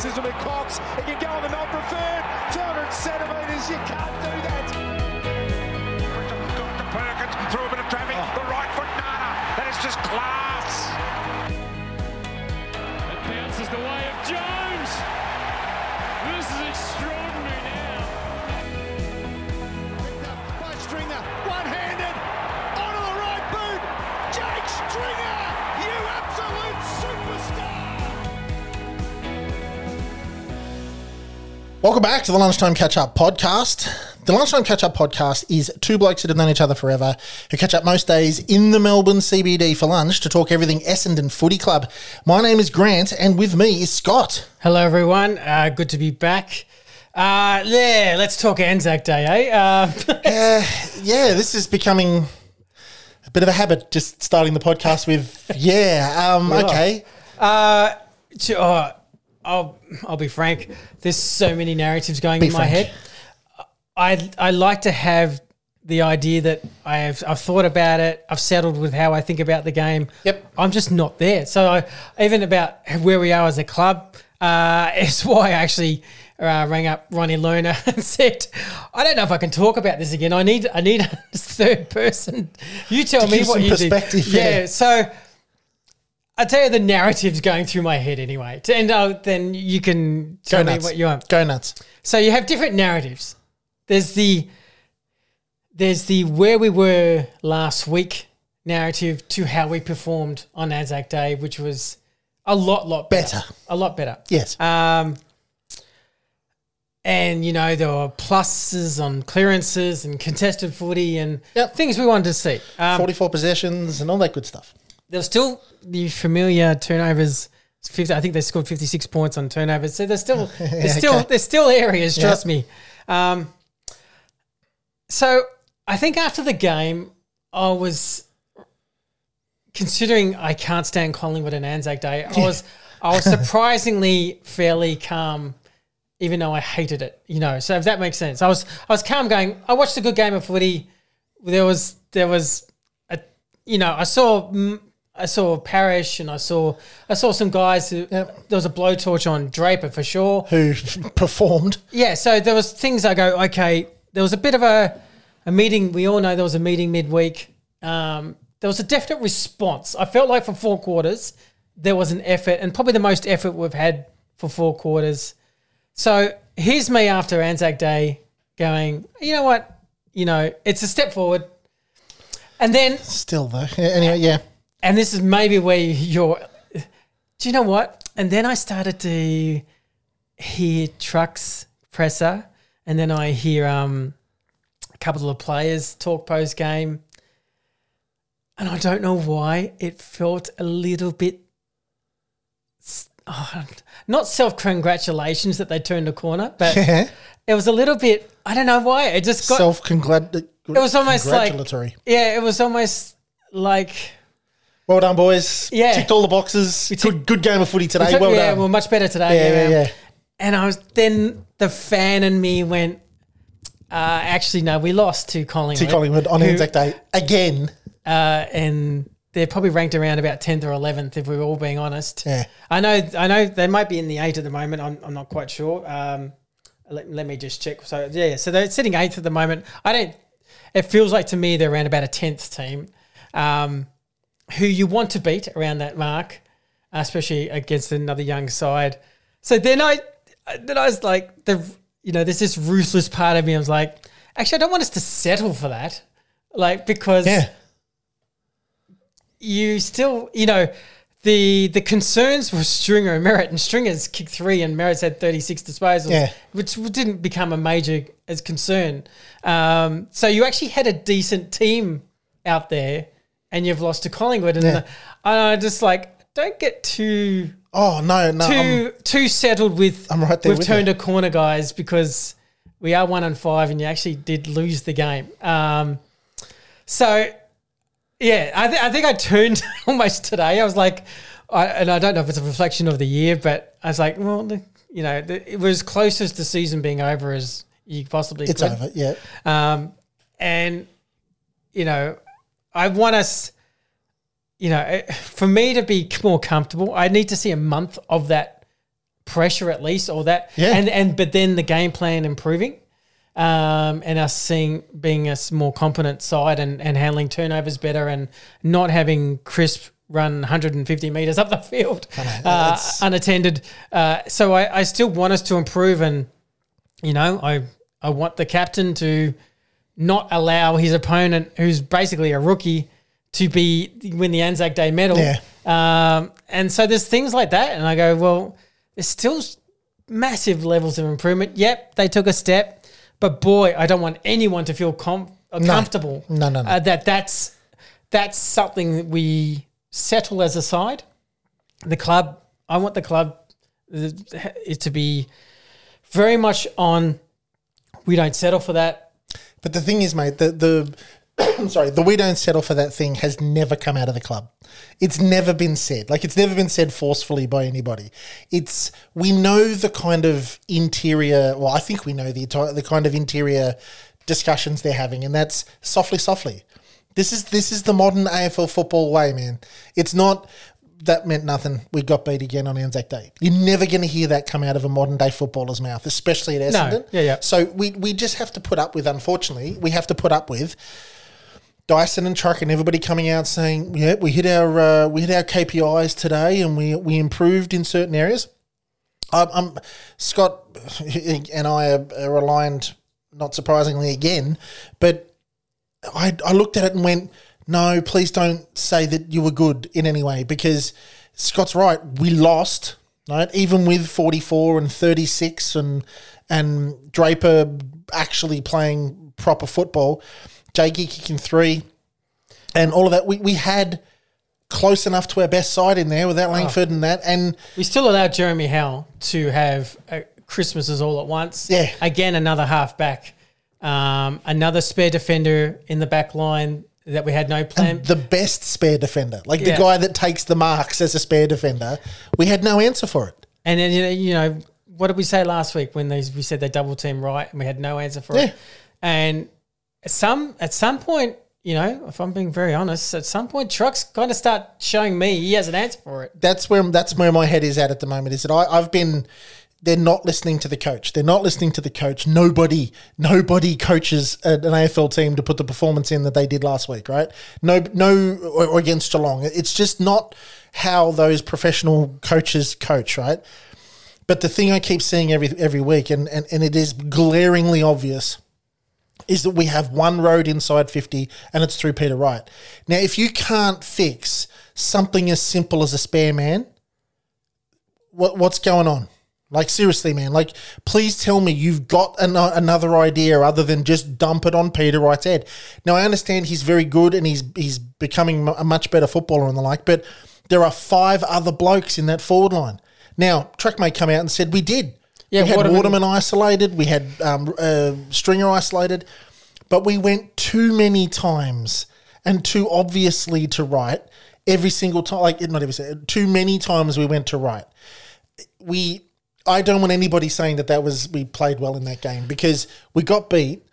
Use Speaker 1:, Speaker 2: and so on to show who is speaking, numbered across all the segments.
Speaker 1: athleticism in Cox. He can go on the non-preferred. 200 centimetres. You can't do that.
Speaker 2: Got to Perkins through a bit of traffic. Oh. The right foot Nana. That is just class.
Speaker 3: It bounces the way of Jones. This is extraordinary
Speaker 4: Welcome back to the Lunchtime Catch Up Podcast. The Lunchtime Catch Up Podcast is two blokes that have known each other forever who catch up most days in the Melbourne CBD for lunch to talk everything Essendon Footy Club. My name is Grant, and with me is Scott.
Speaker 5: Hello, everyone. Uh, good to be back. Uh, yeah, let's talk Anzac Day, eh? Uh,
Speaker 4: Uh, yeah, this is becoming a bit of a habit, just starting the podcast with, yeah, um, okay.
Speaker 5: uh, to- oh, I'll, I'll be frank. There's so many narratives going
Speaker 4: Be
Speaker 5: in my
Speaker 4: frank.
Speaker 5: head. I I like to have the idea that I have I've thought about it. I've settled with how I think about the game.
Speaker 4: Yep.
Speaker 5: I'm just not there. So I, even about where we are as a club uh, is why I actually uh, rang up Ronnie Lerner and said, "I don't know if I can talk about this again. I need I need a third person. You tell me what you think."
Speaker 4: perspective,
Speaker 5: Yeah.
Speaker 4: yeah.
Speaker 5: So. I tell you the narrative's going through my head anyway, To and uh, then you can tell me what you want.
Speaker 4: Go nuts.
Speaker 5: So you have different narratives. There's the there's the where we were last week narrative to how we performed on Anzac Day, which was a lot, lot better.
Speaker 4: Better.
Speaker 5: A lot better.
Speaker 4: Yes.
Speaker 5: Um, and you know there were pluses on clearances and contested footy and
Speaker 4: Yep.
Speaker 5: things we wanted to see. Um,
Speaker 4: 44 possessions and all that good stuff.
Speaker 5: There's still the familiar turnovers. 50, I think they scored 56 points on turnovers. So there's still there's still
Speaker 4: Okay.
Speaker 5: there's still areas.
Speaker 4: Yeah.
Speaker 5: Trust me. Um, so I think after the game, I was considering I can't stand Collingwood and Anzac Day. I was I was surprisingly fairly calm, even though I hated it. You know, so if that makes sense, I was I was calm. Going, I watched a good game of footy. There was there was a you know I saw. mm, I saw Parish and I saw I saw some guys who
Speaker 4: Yep.
Speaker 5: there was a blowtorch on Draper for sure.
Speaker 4: Who performed?
Speaker 5: Yeah, so there was things I go, okay, there was a bit of a, a meeting. We all know there was a meeting midweek. Um, there was a definite response. I felt like for four quarters, there was an effort, and probably the most effort we've had for four quarters. So here's me after Anzac Day going, you know what? You know, it's a step forward. And then
Speaker 4: Still, though. Anyway, yeah.
Speaker 5: And this is maybe where you're. Do you know what? And then I started to hear trucks presser, and then I hear um, a couple of players talk post game, and I don't know why it felt a little bit. oh, not self congratulations that they turned a corner, but it was a little bit. I don't know why it just got.
Speaker 4: Self congratulatory.
Speaker 5: it was almost like
Speaker 4: congratulatory.
Speaker 5: yeah, it was almost like
Speaker 4: Well done, boys.
Speaker 5: Yeah.
Speaker 4: Ticked all the boxes.
Speaker 5: ticked-
Speaker 4: good, good game of footy today.
Speaker 5: took-
Speaker 4: well
Speaker 5: yeah,
Speaker 4: done.
Speaker 5: well, much better today.
Speaker 4: yeah, yeah, yeah.
Speaker 5: And I was then the fan in me went. Uh, actually, no, we lost to Collingwood.
Speaker 4: To Collingwood on
Speaker 5: who-
Speaker 4: Anzac Day again.
Speaker 5: uh, and they're probably ranked around about tenth or eleventh, if we're all being honest.
Speaker 4: Yeah.
Speaker 5: I know, I know they might be in the eight at the moment. I'm, I'm not quite sure. Um, let, let me just check. So yeah, so they're sitting eighth at the moment. I don't. It feels like to me they're around about a tenth team, um, who you want to beat around that mark, especially against another young side. So then I, then I was like the, you know, there's this ruthless part of me. I was like, actually, I don't want us to settle for that, like because
Speaker 4: Yeah.
Speaker 5: you still, you know, the the concerns were Stringer and Merrett, and Stringer's kicked three, and Merrett's had thirty six disposals,
Speaker 4: Yeah.
Speaker 5: which didn't become a major as concern. Um, so you actually had a decent team out there, and you've lost to Collingwood, and
Speaker 4: Yeah.
Speaker 5: I just like don't get too
Speaker 4: Oh, no, no. I'm-
Speaker 5: too too settled with.
Speaker 4: I'm right there
Speaker 5: We've
Speaker 4: with
Speaker 5: turned
Speaker 4: you.
Speaker 5: a corner, guys, because we are one and five, and you actually did lose the game. Um, so yeah, I, th- I think I turned almost today. I was like, I, and I don't know if it's a reflection of the year, but I was like, well, the, you know, the, it was closest to season being over as you possibly
Speaker 4: it's
Speaker 5: could.
Speaker 4: over. Yeah.
Speaker 5: Um, and you know, I want us, you know, for me to be more comfortable, I need to see a month of that pressure at least, or that,
Speaker 4: Yeah.
Speaker 5: and and but then the game plan improving, um, and us seeing being a more competent side and and handling turnovers better and not having Crisp run 150 meters up the field uh, unattended. Uh, so I, I still want us to improve, and you know I I want the captain to not allow his opponent, who's basically a rookie, to be win the Anzac Day medal.
Speaker 4: Yeah.
Speaker 5: Um, and so there's things like that, and I go, well, there's still massive levels of improvement. Yep, they took a step, but boy, I don't want anyone to feel com- uh, comfortable.
Speaker 4: No, no, no.
Speaker 5: Uh, that that's that's something that we settle as a side. The club, I want the club uh, it to be very much on. We don't settle for that.
Speaker 4: But the thing is, mate, the the I'm sorry, the we don't settle for that thing has never come out of the club. It's never been said. Like it's never been said forcefully by anybody. It's we know the kind of interior. Well, I think we know the the kind of interior discussions they're having, and that's softly, softly. This is this is the modern AFL football way, man. It's not that meant nothing. We got beat again on Anzac Day. You're never going to hear that come out of a modern day footballer's mouth, especially at Essendon.
Speaker 5: Yeah, yeah.
Speaker 4: So we we just have to put up with. Unfortunately, we have to put up with Dyson and Truck and everybody coming out saying, "Yeah, we hit our uh, we hit our KPIs today, and we we improved in certain areas." I'm, I'm Scott and I are, are aligned, not surprisingly again, but I I looked at it and went, "No, please don't say that you were good in any way," because Scott's right. We lost, right? Even with 44 and 36 and and Draper actually playing proper football, Jakey kicking three, and all of that. We we had close enough to our best side in there without Langford and that, and
Speaker 5: We still allowed Jeremy Howe to have uh, Christmases all at once.
Speaker 4: Yeah.
Speaker 5: Again, another halfback, um, another spare defender in the back line that we had no plan.
Speaker 4: the best spare defender, like the guy that takes the marks as a spare defender. We had no answer for it.
Speaker 5: And then you know, you know, what did we say last week when they we said they double team right and we had no answer for
Speaker 4: Yeah.
Speaker 5: it? And some at some point, you know, if I'm being very honest, at some point, trucks kind of start showing me he has an answer for it.
Speaker 4: that's where that's where my head is at at the moment. Is that I, I've been. They're not listening to the coach. They're not listening to the coach. Nobody, nobody coaches an AFL team to put the performance in that they did last week, right? No, no, or, against Geelong. It's just not how those professional coaches coach, right? But the thing I keep seeing every every week, and and, and it is glaringly obvious, is that we have one road inside 50 and it's through Peter Wright. Now, if you can't fix something as simple as a spare man, what, what's going on? Like, seriously, man, like, please tell me you've got an, another idea other than just dump it on Peter Wright's head. Now, I understand he's very good and he's, he's becoming a much better footballer and the like, but there are five other blokes in that forward line. Now, Trek may come out and said, we did.
Speaker 5: Yeah,
Speaker 4: we had
Speaker 5: Waterman-
Speaker 4: Waterman isolated, we had um, uh, Stringer isolated, but we went too many times and too obviously to Wright every single time. Like not every too many times we went to Wright. We, I don't want anybody saying that that was we played well in that game because we got beat.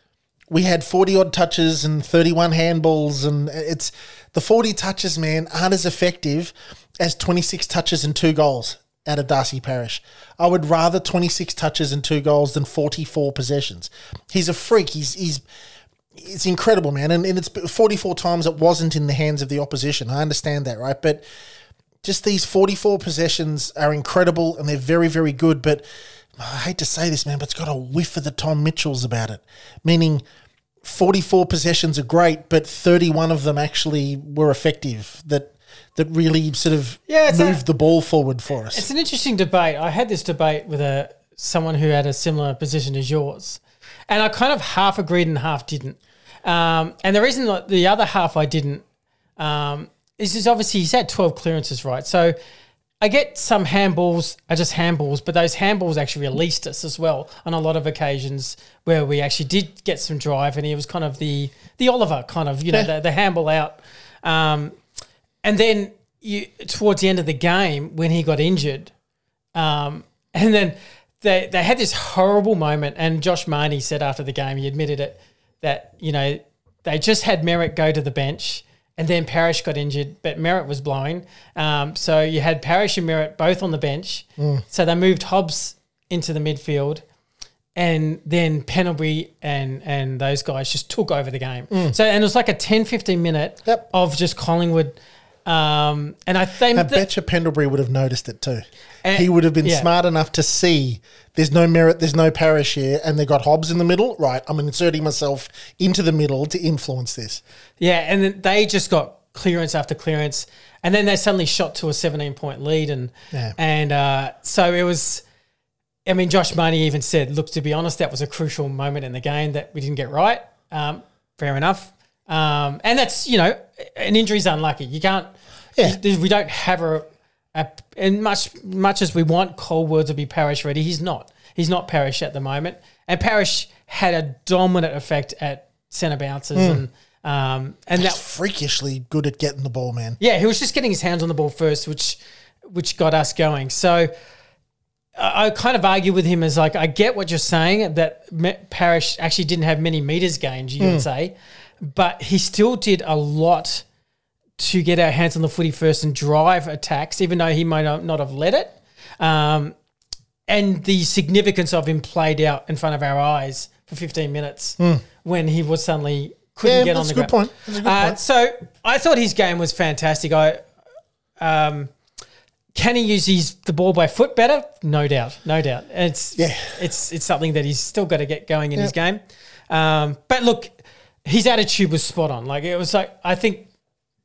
Speaker 4: We had forty odd touches and thirty one handballs, and it's the forty touches, man, aren't as effective as twenty six touches and two goals out of Darcy Parish. I would rather 26 touches and two goals than 44 possessions. He's a freak. He's he's it's incredible, man. And, and it's 44 times it wasn't in the hands of the opposition. I understand that, right? But just these 44 possessions are incredible and they're very, very good. But I hate to say this, man, but it's got a whiff of the Tom Mitchells about it. Meaning 44 possessions are great, but 31 of them actually were effective. That that really sort of
Speaker 5: Yeah, it's a-
Speaker 4: moved the ball forward for us.
Speaker 5: It's an interesting debate. I had this debate with a someone who had a similar position as yours, and I kind of half agreed and half didn't. Um, and the reason that the other half I didn't um, is just obviously he's had twelve clearances, right? So I get some handballs are just handballs, but those handballs actually released us as well on a lot of occasions where we actually did get some drive, and he was kind of the the Oliver kind of you know the, the handball out. Um, and then you, towards the end of the game, when he got injured, um, and then they they had this horrible moment. And Josh Mahoney said after the game, he admitted it that you know they just had Merrick go to the bench, and then Parish got injured, but Merrett was blowing. Um, so you had Parish and Merrett both on the bench. So they moved Hobbs into the midfield, and then Pendlebury and and those guys just took over the game. So and it was like a 10, 15 minute
Speaker 4: Yep.
Speaker 5: of just Collingwood. Um, and I think
Speaker 4: I
Speaker 5: that-
Speaker 4: bet you Pendlebury would have noticed it too.
Speaker 5: And-
Speaker 4: he would have been
Speaker 5: yeah.
Speaker 4: smart enough to see there's no Merrett, there's no Parish here, and they got Hobbs in the middle. Right, I'm inserting myself into the middle to influence this.
Speaker 5: Yeah, and then they just got clearance after clearance, and then they suddenly shot to a 17 point lead, and
Speaker 4: Yeah.
Speaker 5: and uh, so it was. I mean, Josh Mahoney even said, "Look, to be honest, that was a crucial moment in the game that we didn't get right." Um, fair enough, um, and that's you know, an injury is unlucky. You can't.
Speaker 4: Yeah.
Speaker 5: we don't have a, a and much much as we want Caldwell to be Parish ready, he's not. He's not Parish at the moment, and Parish had a dominant effect at centre bounces and. Um, and
Speaker 4: He's
Speaker 5: that
Speaker 4: freakishly good at getting the ball, man.
Speaker 5: yeah, he was just getting his hands on the ball first, which which got us going. So I, I kind of argue with him as like I get what you're saying that Parish actually didn't have many meters gained, you would say, but he still did a lot to get our hands on the footy first and drive attacks, even though he might not have led it. Um, and the significance of him played out in front of our eyes for 15 minutes when he was suddenly couldn't
Speaker 4: Yeah,
Speaker 5: get on the ground.
Speaker 4: point. That's a good
Speaker 5: Uh,
Speaker 4: point.
Speaker 5: So I thought his game was fantastic. I um, can he use his the ball by foot better? No doubt, no doubt. And It's
Speaker 4: Yeah.
Speaker 5: it's it's something that he's still got to get going in his game. Um, but look, his attitude was spot on. Like it was like I think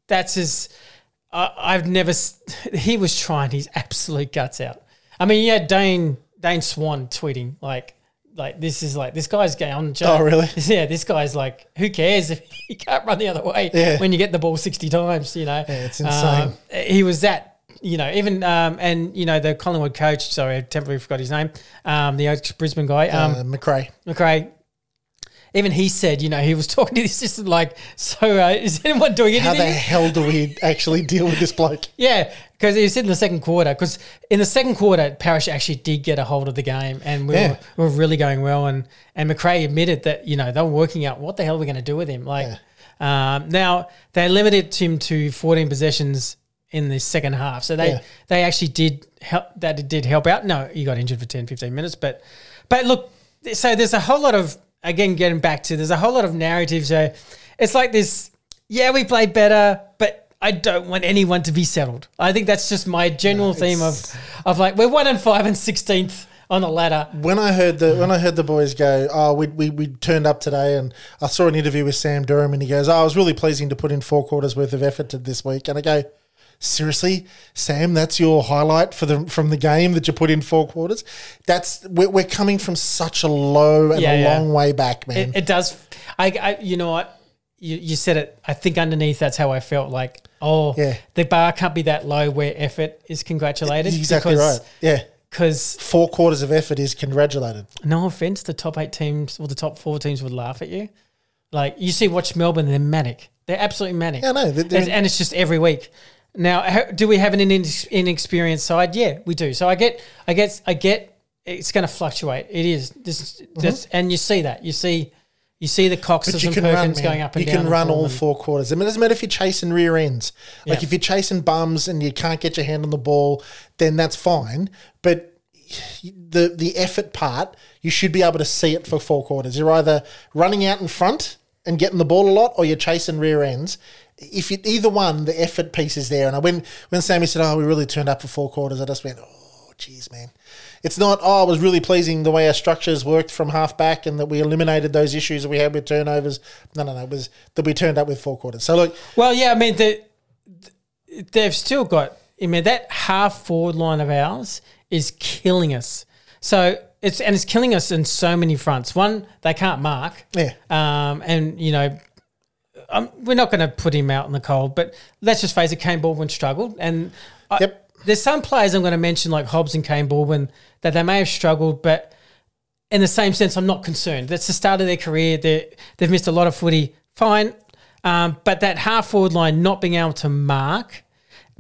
Speaker 5: that's his. I I've never. He was trying his absolute guts out. I mean, you had Dane Dane Swan tweeting like. Like this is like this guy's going on.
Speaker 4: Oh, really?
Speaker 5: Yeah, this guy's like, who cares if he can't run the other way
Speaker 4: Yeah.
Speaker 5: when you get the ball sixty times? You know,
Speaker 4: Yeah, it's insane.
Speaker 5: Um, he was that, you know, even um, and you know the Collingwood coach. Sorry, I temporarily forgot his name. Um, the Brisbane guy, um,
Speaker 4: uh, McRae.
Speaker 5: McRae. Even he said, you know, he was talking to the assistant like, so uh, is anyone doing anything?"
Speaker 4: How the hell do we actually deal with this bloke?
Speaker 5: Yeah, because he said in the second quarter. Because in the second quarter, Parish actually did get a hold of the game, and we,
Speaker 4: Yeah.
Speaker 5: were, we were really going well. And and McRae admitted that you know they were working out what the hell we're going to do with him. Like um, now they limited him to 14 possessions in the second half, so they
Speaker 4: Yeah.
Speaker 5: they actually did help. That it did help out. No, he got injured for 10, 15 minutes, but but look, so there's a whole lot of again getting back to there's a whole lot of narratives. So it's like this. Yeah, we played better, but I don't want anyone to be settled. I think that's just my general theme of of like we're one and five and sixteenth on the ladder.
Speaker 4: When I heard the when I heard the boys go, oh, we, we we turned up today, and I saw an interview with Sam Durham, and he goes, oh, it was really pleasing to put in four quarters worth of effort to this week, and I go. Seriously, Sam, that's your highlight for the from the game that you put in four quarters. That's we're, we're coming from such a low and
Speaker 5: Yeah,
Speaker 4: a
Speaker 5: yeah.
Speaker 4: long way back, man.
Speaker 5: It, it does. I, I you know what you, you said it. I think underneath that's how I felt. Like oh
Speaker 4: Yeah.
Speaker 5: the bar can't be that low where effort is congratulated.
Speaker 4: exactly right. Yeah,
Speaker 5: Because
Speaker 4: four quarters of effort is congratulated.
Speaker 5: no offense, the top eight teams or the top four teams would laugh at you. Like you see, watch Melbourne, they're manic. They're absolutely manic.
Speaker 4: Yeah, no, they're- they're-
Speaker 5: and, and it's just every week. Now, do we have an inex- inexperienced side? Yeah, we do. So I get, I get, I get. It's going to fluctuate. It is. This, mm-hmm. this, and you see that. You see, you see the Coxes and Perkins
Speaker 4: run,
Speaker 5: going up and
Speaker 4: you
Speaker 5: down.
Speaker 4: You can run all four quarters. I mean, it doesn't matter if you're chasing rear ends. Like
Speaker 5: Yeah.
Speaker 4: if you're chasing bums and you can't get your hand on the ball, then that's fine. But the the effort part, you should be able to see it for four quarters. You're either running out in front and getting the ball a lot, or you're chasing rear ends. If you either one, the effort piece is there. And I, when when Sammy said, "Oh, we really turned up for four quarters," I just went, "Oh, geez, man." It's not. Oh, it was really pleasing the way our structures worked from half back, and that we eliminated those issues that we had with turnovers. No, no, no. It was that we turned up with four quarters. So look,
Speaker 5: Well, yeah, I mean, the, they've still got. I mean, that half forward line of ours is killing us. So it's and it's killing us in so many fronts. One, they can't mark.
Speaker 4: Yeah.
Speaker 5: Um, and you know, um, we're not going to put him out in the cold, but let's just face it, Kaine Baldwin struggled, and I,
Speaker 4: Yep.
Speaker 5: there's some players I'm going to mention like Hobbs and Kaine Baldwin that they may have struggled, but in the same sense, I'm not concerned. That's the start of their career. They they've missed a lot of footy. Fine, um, but that half forward line not being able to mark,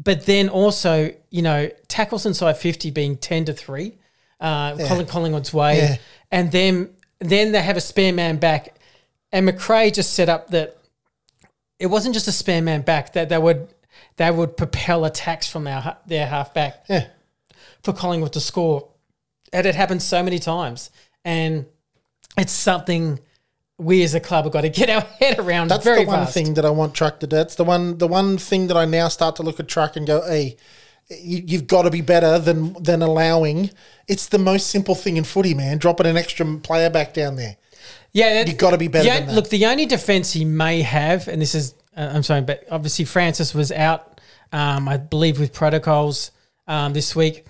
Speaker 5: but then also you know tackles inside 50 being 10 to three, uh, Colin Collingwood's way,
Speaker 4: Yeah.
Speaker 5: and then then they have a spare man back, and McRae just set up that it wasn't just a spare man back that they would they would propel attacks from our their half back
Speaker 4: Yeah.
Speaker 5: for Collingwood to score. And it happened so many times. And it's something we as a club have got to get our head around
Speaker 4: That's
Speaker 5: very
Speaker 4: the one
Speaker 5: fast.
Speaker 4: thing that I want Truck to do. That's the one. The one thing that I now start to look at Truck and go, "Hey, you, you've got to be better than than allowing." It's the most simple thing in footy, man. Dropping an extra player back down there.
Speaker 5: Yeah, that-
Speaker 4: You've gotta be better
Speaker 5: yeah,
Speaker 4: than that.
Speaker 5: Look, the only defense he may have, and this is, uh, I'm sorry, but obviously Francis was out, um, I believe, with protocols um, this week,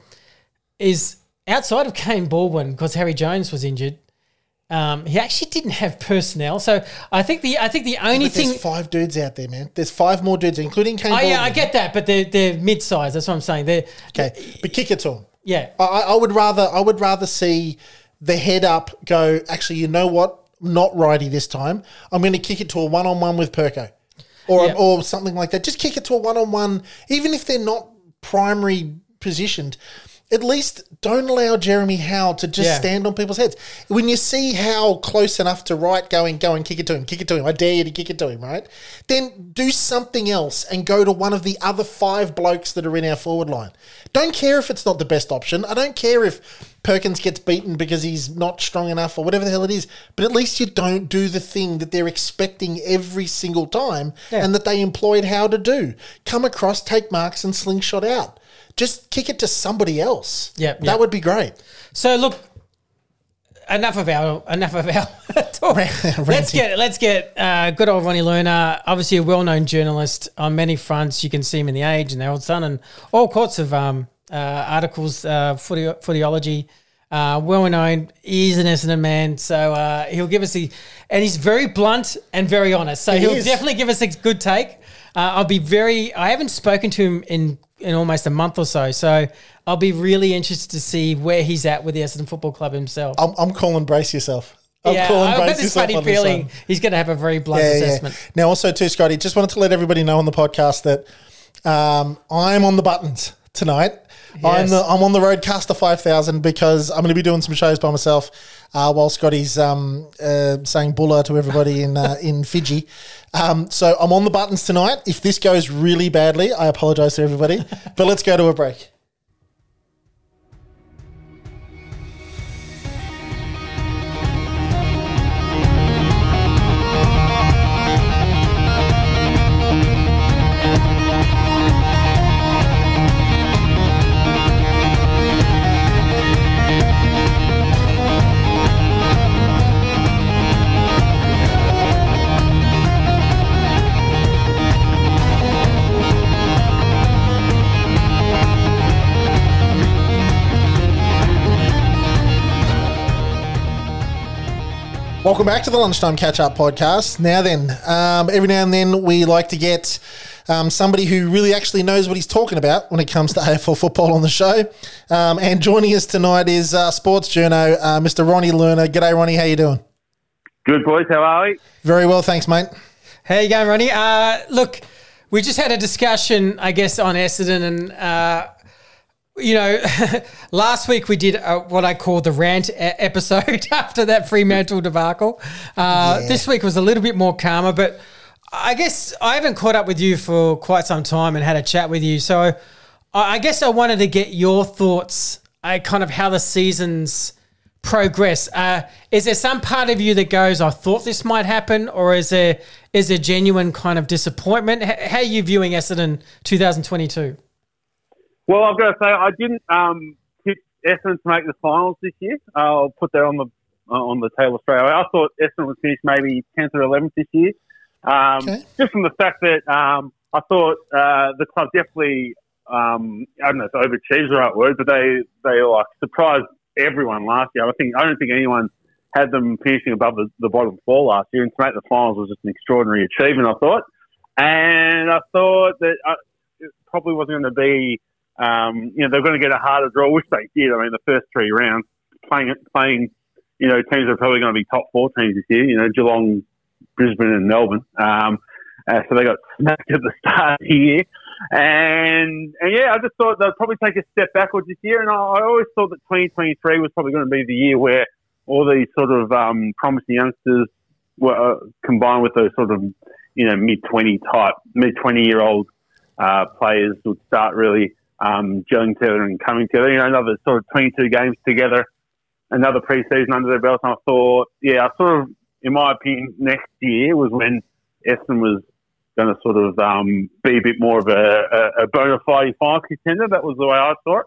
Speaker 5: is outside of Kaine Baldwin because Harry Jones was injured. Um, he actually didn't have personnel, so I think the I think the only
Speaker 4: But
Speaker 5: thing.
Speaker 4: there's five dudes out there, man. There's five more dudes, including Kaine.
Speaker 5: Oh yeah, I get that, but they're they're mid size. That's what I'm saying. They're
Speaker 4: Okay, but kick it to him.
Speaker 5: yeah,
Speaker 4: I, I would rather I would rather see the head up go. Actually, you know what? Not Wrighty this time. I'm going to kick it to a one on one with Perko, or
Speaker 5: Yeah.
Speaker 4: or something like that. Just kick it to a one on one, even if they're not primary positioned. At least don't allow Jeremy Howe to just
Speaker 5: Yeah.
Speaker 4: stand on people's heads. When you see Howe close enough to Wright, going, go and kick it to him, kick it to him. I dare you to kick it to him, right? Then do something else and go to one of the other five blokes that are in our forward line. Don't care if it's not the best option. I don't care if Perkins gets beaten because he's not strong enough or whatever the hell it is. But at least you don't do the thing that they're expecting every single time and that they employed Howe to do. Come across, take marks, and slingshot out. Just kick it to somebody else.
Speaker 5: Yep,
Speaker 4: that
Speaker 5: yep.
Speaker 4: would be great.
Speaker 5: So look, enough of our enough of our talk. let's get let's get uh, good old Ronnie Lerner, obviously a well known journalist on many fronts. You can see him in the Age and the Herald Sun and all sorts of um, uh, articles, uh, footy, footyology. Uh, well known, he's an Essendon man, so uh, he'll give us the, and he's very blunt and very honest. So
Speaker 4: He
Speaker 5: he'll
Speaker 4: is.
Speaker 5: definitely give us a good take. Uh, I'll be very. I haven't spoken to him in in almost a month or so, so I'll be really interested to see where he's at with the Essendon Football Club himself.
Speaker 4: I'm, I'm calling brace yourself. I'm
Speaker 5: yeah,
Speaker 4: calling
Speaker 5: I've got this funny feeling he's going to have a very blunt
Speaker 4: Yeah,
Speaker 5: assessment.
Speaker 4: yeah. Now, also too, Scotty, just wanted to let everybody know on the podcast that um, I'm on the buttons tonight. I'm
Speaker 5: Yes.
Speaker 4: the I'm on the Roadcaster 5000 because I'm going to be doing some shows by myself uh, while Scotty's um, uh, saying bulla to everybody in uh, in Fiji. Um, so I'm on the buttons tonight. If this goes really badly, I apologise to everybody. but let's go to a break. Welcome back to the Lunchtime Catch Up podcast. Now then, um, every now and then we like to get um, somebody who really actually knows what he's talking about when it comes to AFL football on the show. Um, and joining us tonight is uh, sports journo, uh, Mr. Ronnie Lerner. G'day, Ronnie. How you doing?
Speaker 6: Good boys, how are we?
Speaker 4: Very well, thanks, mate.
Speaker 5: How you going, Ronnie? Uh, look, we just had a discussion, I guess, on Essendon, and uh, you know, last week we did uh, what I call the rant e- episode after that Fremantle debacle. Uh, This week was a little bit more calmer, but I guess I haven't caught up with you for quite some time and had a chat with you, so I, I guess I wanted to get your thoughts, uh, kind of how the season's progress. Uh, is there some part of you that goes, "I thought this might happen," or is there is there genuine kind of disappointment? H- how are you viewing Essendon 2022?
Speaker 6: Well, I've got to say, I didn't um, pick Essendon to make the finals this year. I'll put that on the uh, on the table straight away. I thought Essendon would finish maybe 10th or 11th this year. Um,
Speaker 4: Okay.
Speaker 6: Just from the fact that um, I thought uh, the club definitely, um, I don't know if overachieved is the right word, but they, they like surprised everyone last year. I think I don't think anyone had them finishing above the, the bottom four last year, and to make the finals was just an extraordinary achievement. I thought, and I thought that uh, it probably wasn't going to be, um, you know, they're going to get a harder draw, which they did. I mean, the first three rounds playing playing, you know, teams are probably going to be top four teams this year. You know, Geelong, Brisbane, and Melbourne. Um, uh, so they got smacked at the start of the year. And, and yeah, I just thought they'd probably take a step backwards this year. And I, I always thought that 2023 was probably going to be the year where all these sort of um, promising youngsters were uh, combined with those sort of you know mid twenty type mid twenty year old uh, players would start really um, gelling together and coming together. You know, another sort of twenty two games together, another preseason under their belt. And I thought, yeah, I sort of, in my opinion, next year was when Essendon was going to sort of um, be a bit more of a, a, a bona fide final contender. That was the way I saw it.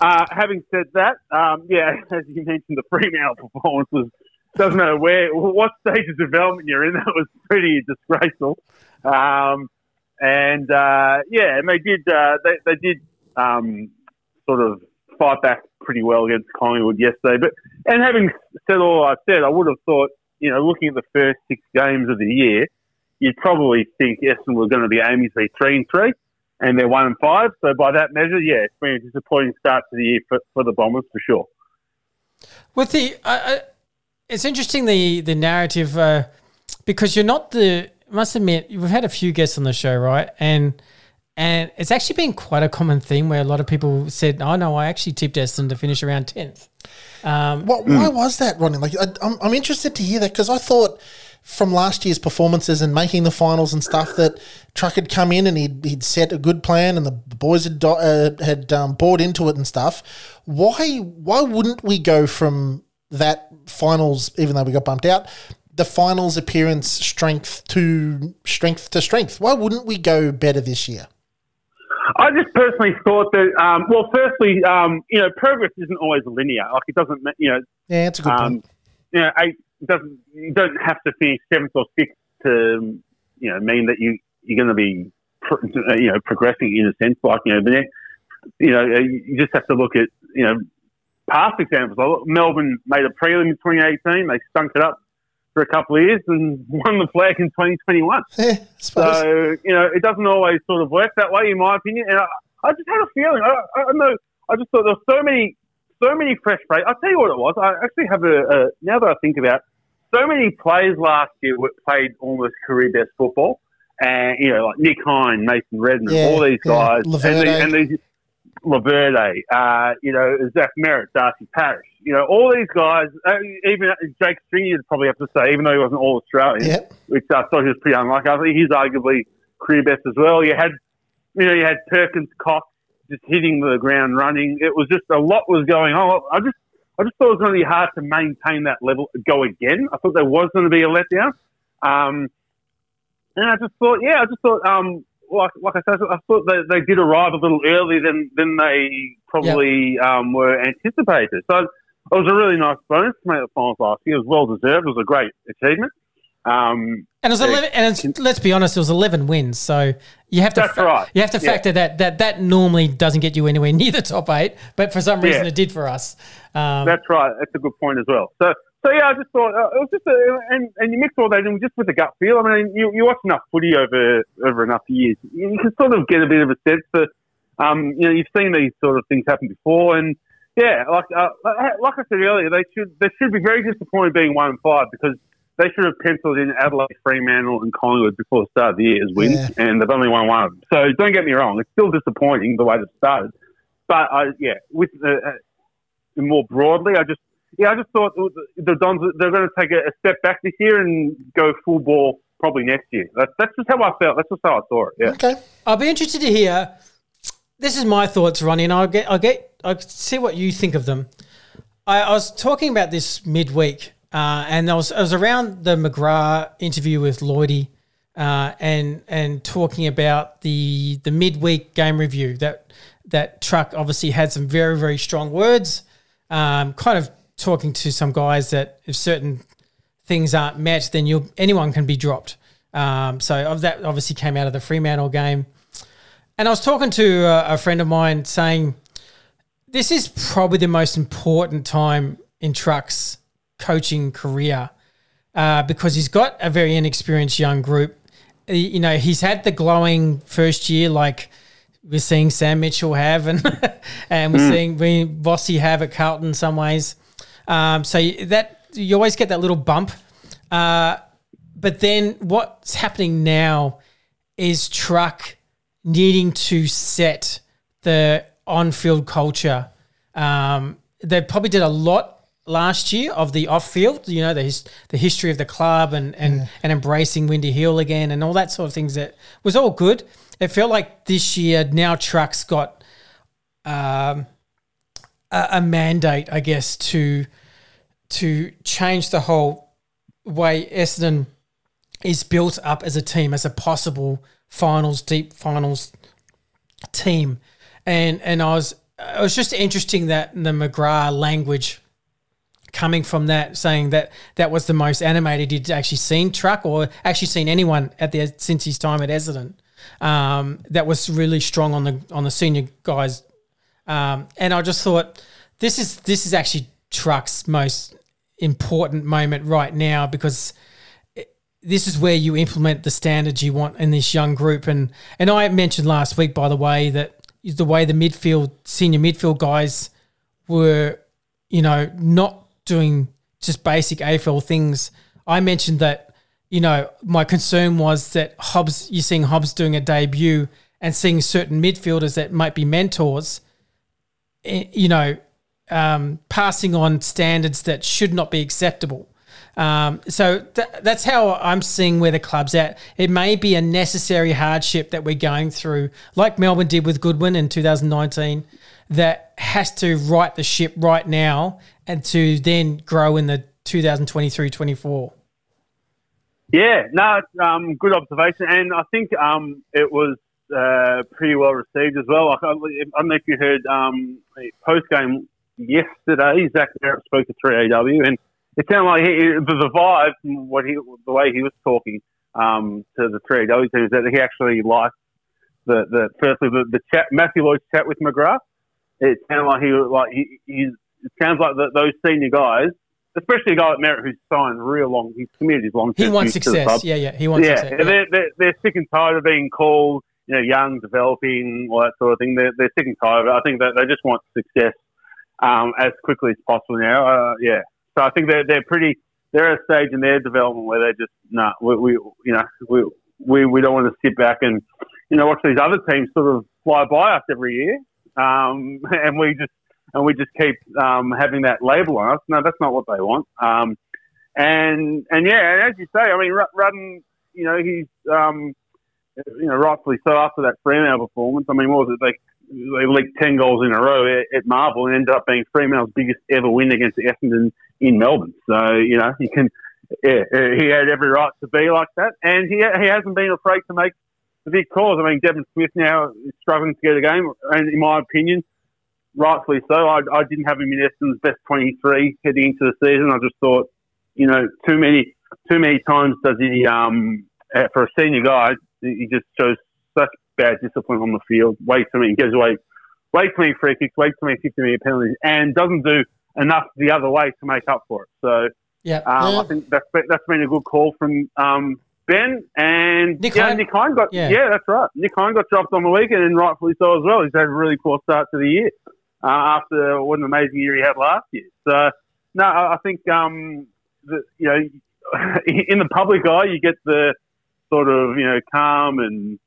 Speaker 6: Uh, having said that, um, yeah, as you mentioned, the Fremantle performance was doesn't matter where what stage of development you're in. That was pretty disgraceful. Um, and uh, yeah, and they did uh, they, they did um, sort of fight back pretty well against Collingwood yesterday. But and having said all I said, I would have thought you know looking at the first six games of the year, you'd probably think Essendon were going to be aiming to be three and three, and they're one and five. So by that measure, yeah, it's been a disappointing start to the year for, for the Bombers for sure.
Speaker 5: With the, uh, it's interesting the the narrative uh, because you're not the. I must admit, we've had a few guests on the show, right? And and it's actually been quite a common theme where a lot of people said, "Oh no, I actually tipped Essendon to finish around tenth. Um,
Speaker 4: What, Why was that, Ronnie? Like, I, I'm, I'm interested to hear that because I thought from last year's performances and making the finals and stuff that Truck had come in and he'd, he'd set a good plan and the boys had uh, had um, bought into it and stuff. Why why wouldn't we go from that finals, even though we got bumped out, the finals appearance strength to strength to strength? Why wouldn't we go better this year?
Speaker 6: I just personally thought that, um, well, firstly, um, you know, progress isn't always linear. Like it doesn't, you know,
Speaker 4: Yeah, it's a good
Speaker 6: um,
Speaker 4: point.
Speaker 6: you know, eight it doesn't you don't have to finish seventh or sixth to, you know, mean that you you're going to be, uh, you know, progressing in a sense. Like you know, the next, you know, uh, you just have to look at you know past examples. Melbourne made a prelim in 2018. They stunk it up for a couple of years and won the flag in 2021.
Speaker 4: Yeah,
Speaker 6: So you know, it doesn't always sort of work that way, in my opinion. And I, I just had a feeling. I, I don't know. I just thought there were so many, so many fresh players. I'll tell you what it was. I actually have a, a now that I think about, it, so many players last year were, played almost career best football, and you know, like Nick Hind, Mason Redman,
Speaker 4: Yeah,
Speaker 6: all these
Speaker 4: yeah.
Speaker 6: guys, and, these, and these Laverde, uh, you know, Zach Merrett, Darcy Parish, you know, all these guys, uh, even Jake Stringer, you'd probably have to say, even though he wasn't all Australian,
Speaker 4: Yep.
Speaker 6: which I thought he was pretty unlucky. I think he's arguably career best as well. You had, you know, you had Perkins Cox just hitting the ground running. It was just a lot was going on. I just, I just thought it was going to be hard to maintain that level, go again. I thought there was going to be a letdown. Um, and I just thought, yeah, I just thought, um, like, like I said, I thought they, they did arrive a little earlier than, than they probably um, were anticipated. So it was a really nice bonus to make the finals last year. It was well deserved. It was a great achievement. Um,
Speaker 5: and it was eleven. And it's, let's be honest, it was eleven wins. So you have to
Speaker 6: That's right.
Speaker 5: you have to
Speaker 6: Yeah.
Speaker 5: factor that that that normally doesn't get you anywhere near the top eight, but for some reason
Speaker 6: Yeah.
Speaker 5: it did for us. Um,
Speaker 6: That's right. That's a good point as well. So, so yeah, I just thought uh, it was just a, and and you mix all that in just with the gut feel. I mean, you you watch enough footy over over enough years, you, you can sort of get a bit of a sense for, um, you know, you've seen these sort of things happen before, and yeah, like uh, like I said earlier, they should they should be very disappointed being one and five because they should have penciled in Adelaide, Fremantle, and Collingwood before the start of the year as wins,
Speaker 4: Yeah.
Speaker 6: and they've only won one of them. So don't get me wrong, it's still disappointing the way they've started. But I, yeah, with the, uh, more broadly, I just yeah, I just thought the the Dons they're going to take a, a step back this year and go full ball probably next year. That's that's just how I felt. That's just how I saw it. Yeah.
Speaker 4: Okay.
Speaker 5: I'll be interested to hear. This is my thoughts, Ronnie, and I'll get I'll get I'll see what you think of them. I, I was talking about this midweek, uh, and I was I was around the McGrath interview with Lloydie, uh, and and talking about the the midweek game review that that truck obviously had some very very strong words. Um, kind of talking to some guys that if certain things aren't met, then you anyone can be dropped. Um, so of that obviously came out of the Fremantle game. And I was talking to a, a friend of mine saying, this is probably the most important time in Truck's coaching career uh, because he's got a very inexperienced young group. He- You know, he's had the glowing first year, like we're seeing Sam Mitchell have, and and we're seeing we Vossy have at Carlton in some ways. Um, so that you always get that little bump. Uh, but then what's happening now is Truck needing to set the on-field culture. Um, they probably did a lot last year of the off field. You know, the his, the history of the club and and and embracing Windy Hill again and all that sort of things. That was all good. It felt like this year now trucks got um, a, a mandate, I guess, to to change the whole way Essendon is built up as a team, as a possible finals, deep finals team. And and I was it was just interesting that the McGrath language coming from that, saying that that was the most animated he'd actually seen Truck or actually seen anyone at the since his time at Essendon. Um, that was really strong on the on the senior guys, um, and I just thought this is this is actually Truck's most important moment right now because this is where you implement the standards you want in this young group. And and I mentioned last week, by the way, that the way the midfield senior midfield guys were, you know, not doing just basic AFL things. I mentioned that, you know, my concern was that Hobbs, you're seeing Hobbs doing a debut and seeing certain midfielders that might be mentors, you know, um, passing on standards that should not be acceptable. Um, so th- that's how I'm seeing where the club's at. It may be a necessary hardship that we're going through, like Melbourne did with Goodwin in 2019, that has to right the ship right now and to then grow in the 2023-24.
Speaker 6: Yeah, no, um, good observation, and I think um, it was uh, pretty well received as well. I, I don't know if you heard um, post game yesterday. Zach Merrett spoke to 3AW, and it sounded like he, the, vibe, from what he, the way he was talking um, to the 3AW team, is that he actually liked the, the firstly the, the chat, Matthew Lloyd's chat with McGrath. It sounded like he like he, he's. It sounds like the, those senior guys, especially a guy like Merrett who's signed real long, he's committed his long.
Speaker 5: He wants success. Yeah, yeah. He wants
Speaker 6: yeah,
Speaker 5: success.
Speaker 6: They're, they're, they're sick and tired of being called, you know, young, developing, all that sort of thing. They're, they're sick and tired. I think that they just want success um, as quickly as possible now. Uh, yeah. So I think they're, they're pretty, they're at a stage in their development where they just, no, nah, we, we, you know, we, we, we don't want to sit back and, you know, watch these other teams sort of fly by us every year. Um, and we just, and we just keep um, having that label on us. No, that's not what they want. Um, and and yeah, and as you say, I mean, Rutten, you know, he's um, you know rightfully so after that Fremantle performance. I mean, what was it? They they leaked ten goals in a row at, Marvel and ended up being Fremantle's biggest ever win against Essendon in Melbourne. So you know, you can. Yeah, he had every right to be like that, and he he hasn't been afraid to make the big calls. I mean, Devon Smith now is struggling to get a game, and in my opinion, rightfully so. I, I didn't have him in Essendon's best 23 heading into the season. I just thought, you know, too many too many times does he, um, uh, for a senior guy, he just shows such bad discipline on the field. Way too many, he gives away way too many free kicks, way too many 50 minute penalties, and doesn't do enough the other way to make up for it. So,
Speaker 5: yeah,
Speaker 6: um,
Speaker 5: yeah.
Speaker 6: I think that's been, that's been a good call from um, Ben and
Speaker 5: Nick
Speaker 6: yeah,
Speaker 5: Hind-
Speaker 6: Nick Hind got
Speaker 5: Yeah.
Speaker 6: yeah. that's right. Nick Hind got dropped on the weekend, and rightfully so as well. He's had a really poor start to the year uh, after what an amazing year he had last year. So no, I I think um, the, you know in the public eye you get the sort of you know calm and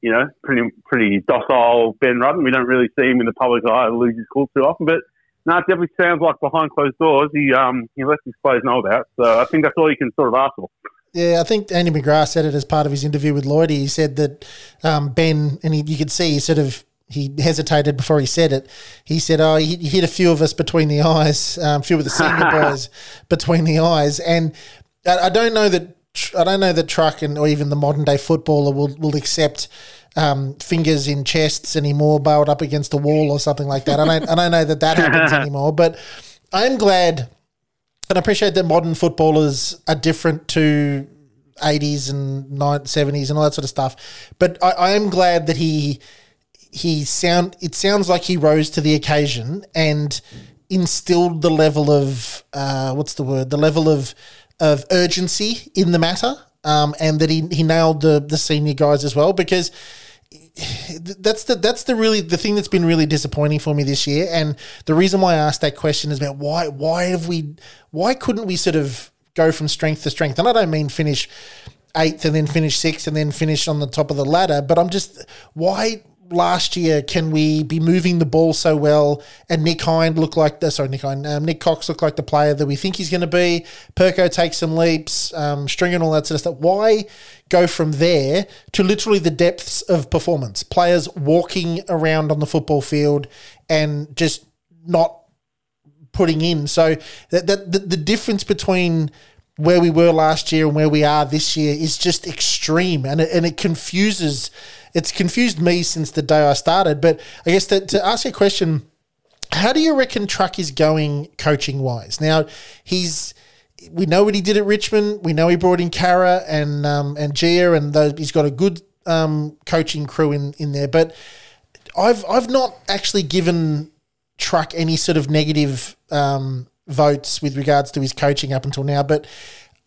Speaker 6: you know pretty pretty docile Ben Rutten. We don't really see him in the public eye lose his cool too often, but. No, it definitely sounds like behind closed doors he um he lets his players know about. So I think that's all you can sort of ask for.
Speaker 4: Yeah, I think Andy McGrath said it as part of his interview with Lloyd. He said that um, Ben, and he, you could see he sort of he hesitated before he said it. He said, "Oh, he, hit a few of us between the eyes, um, a few of the senior boys between the eyes." And I, I don't know that I don't know that truck and or even the modern day footballer will will accept. Um, fingers in chests anymore, barreled up against the wall or something like that. I don't, I don't know that that happens anymore. But I'm glad and I appreciate that modern footballers are different to 80s and 70s and all that sort of stuff. But I, I am glad that he he sound it sounds like he rose to the occasion and instilled the level of uh, what's the word the level of of urgency in the matter um, and that he, he nailed the the senior guys as well because that's the that's the really the thing that's been really disappointing for me this year. And the reason why I asked that question is about why why have we why couldn't we sort of go from strength to strength? And I don't mean finish eighth and then finish sixth and then finish on the top of the ladder, but I'm just why last year, can we be moving the ball so well? And Nick Hind look like the sorry, Nick Hind, um, Nick Cox look like the player that we think he's going to be. Perko takes some leaps, um, string and all that sort of stuff. Why go from there to literally the depths of performance? Players walking around on the football field and just not putting in. So that, that the, the difference between where we were last year and where we are this year is just extreme, and it, and it confuses. It's confused me since the day I started. But I guess to, to ask a question, how do you reckon Truck is going coaching wise? Now he's. We know what he did at Richmond. We know he brought in Kara and um, and Gia, and those, he's got a good um, coaching crew in, in there. But I've I've not actually given Truck any sort of negative um, votes with regards to his coaching up until now, but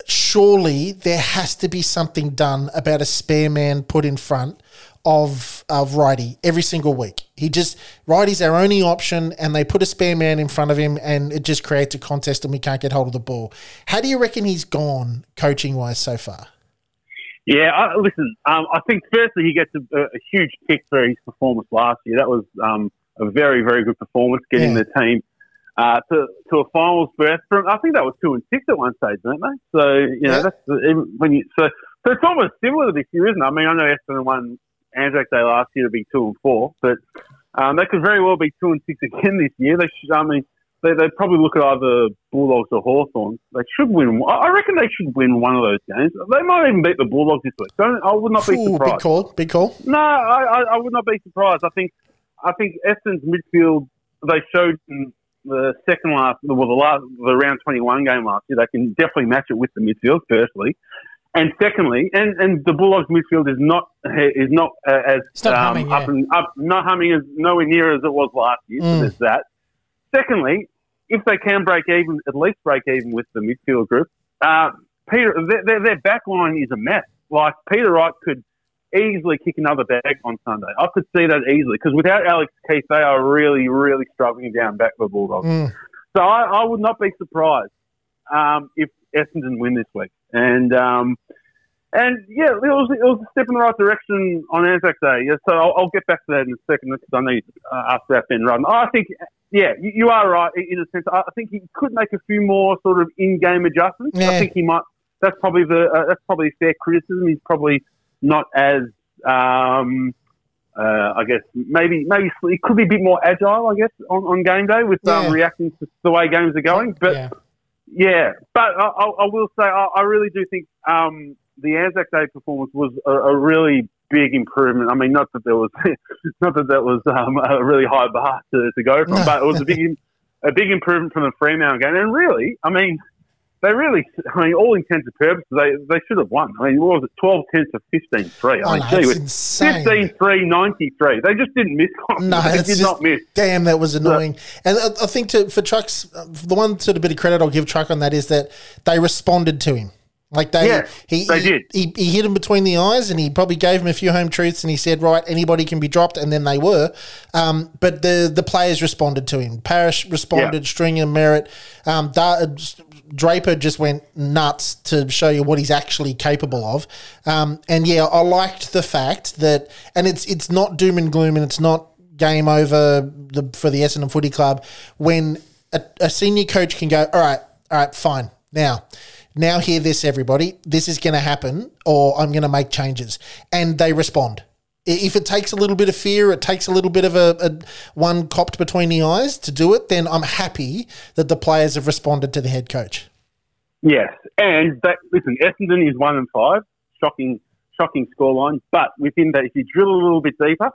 Speaker 4: surely there has to be something done about a spare man put in front of of Wrighty every single week. He just Wrighty's our only option, and they put a spare man in front of him, and it just creates a contest, and we can't get hold of the ball. How do you reckon he's gone coaching wise so far?
Speaker 6: Yeah, I, listen. Um, I think firstly he gets a, a, huge kick for his performance last year. That was um, a very, very good performance, getting
Speaker 4: Yeah.
Speaker 6: the team uh, to to a finals berth. From I think that was two and six at one stage, weren't they? So you know
Speaker 4: Yeah.
Speaker 6: that's even when you so so it's almost similar to this year, isn't it? I mean, I know Essendon won Anzac Day last year to be two and four, but um, they could very well be two and six again this year. They should. I mean. They they probably look at either Bulldogs or Hawthorns. They should win. I I reckon they should win one of those games. They might even beat the Bulldogs this week. Don't, I would not be
Speaker 4: Ooh,
Speaker 6: surprised.
Speaker 4: big call, big call.
Speaker 6: No, I, I, I would not be surprised. I think I think Essendon's midfield they showed in the second last well the last the round twenty one game last year they can definitely match it with the midfield firstly. And secondly, and, and the Bulldogs midfield is not is not uh, as
Speaker 5: not
Speaker 6: um,
Speaker 5: humming,
Speaker 6: up
Speaker 5: yeah.
Speaker 6: and up, not humming as nowhere near as it was last year.
Speaker 4: Mm.
Speaker 6: So there's that. Secondly, if they can break even, at least break even with the midfield group, uh, Peter, their, their, back line is a mess. Like Peter Wright could easily kick another bag on Sunday. I could see that easily because without Alex Keath, they are really, really struggling down back for Bulldogs.
Speaker 4: Mm.
Speaker 6: So I, I would not be surprised um, if Essendon win this week. And um, and yeah, it was it was a step in the right direction on Anzac Day. Yeah, so I'll, I'll get back to that in a second because I need uh, after that Ben Rutten. I think yeah, you, you are right in a sense. I think he could make a few more sort of in-game adjustments.
Speaker 4: Yeah.
Speaker 6: I think he might. That's probably the uh, that's probably fair criticism. He's probably not as um, uh, I guess maybe maybe he could be a bit more agile. I guess on, on game day with
Speaker 4: Yeah.
Speaker 6: um, reacting to the way games are going. But
Speaker 5: yeah.
Speaker 6: Yeah, but I, I, will say I, I really do think um, the Anzac Day performance was a, a really big improvement. I mean, not that there was not that that was um, a really high bar to, to go from, but it was a big a big improvement from the Fremantle game. And really, I mean, they really, I mean, all intents and purposes, they they should have won. I mean, what was it, 12 10 to 15 3?
Speaker 4: I
Speaker 6: I mean,
Speaker 4: know,
Speaker 6: gee,
Speaker 4: it's insane.
Speaker 6: 15 3 93. They just didn't miss.
Speaker 4: No,
Speaker 6: they did
Speaker 4: just,
Speaker 6: not miss.
Speaker 4: Damn, that was annoying. And I, I think to for Trucks, uh, the one sort of bit of credit I'll give Truck on that is that they responded to him. Like they,
Speaker 6: Yeah,
Speaker 4: he,
Speaker 6: they
Speaker 4: he,
Speaker 6: did.
Speaker 4: He, he hit him between the eyes, and he probably gave him a few home truths, and he said, "Right, anybody can be dropped," and then they were. Um, but the the players responded to him. Parish responded,
Speaker 6: Yeah.
Speaker 4: Stringer, Merrett, um, Da- Draper just went nuts to show you what he's actually capable of. Um, and yeah, I liked the fact that, and it's it's not doom and gloom, and it's not game over the, for the Essendon Footy Club when a, a senior coach can go, all right, all right, fine, now. Now hear this, everybody. This is going to happen, or I'm going to make changes, and they respond. If it takes a little bit of fear, it takes a little bit of a, a one copped between the eyes to do it. Then I'm happy that the players have responded to the head coach.
Speaker 6: Yes, and that, listen, Essendon is one and five, shocking, shocking scoreline. But within that, if you drill a little bit deeper,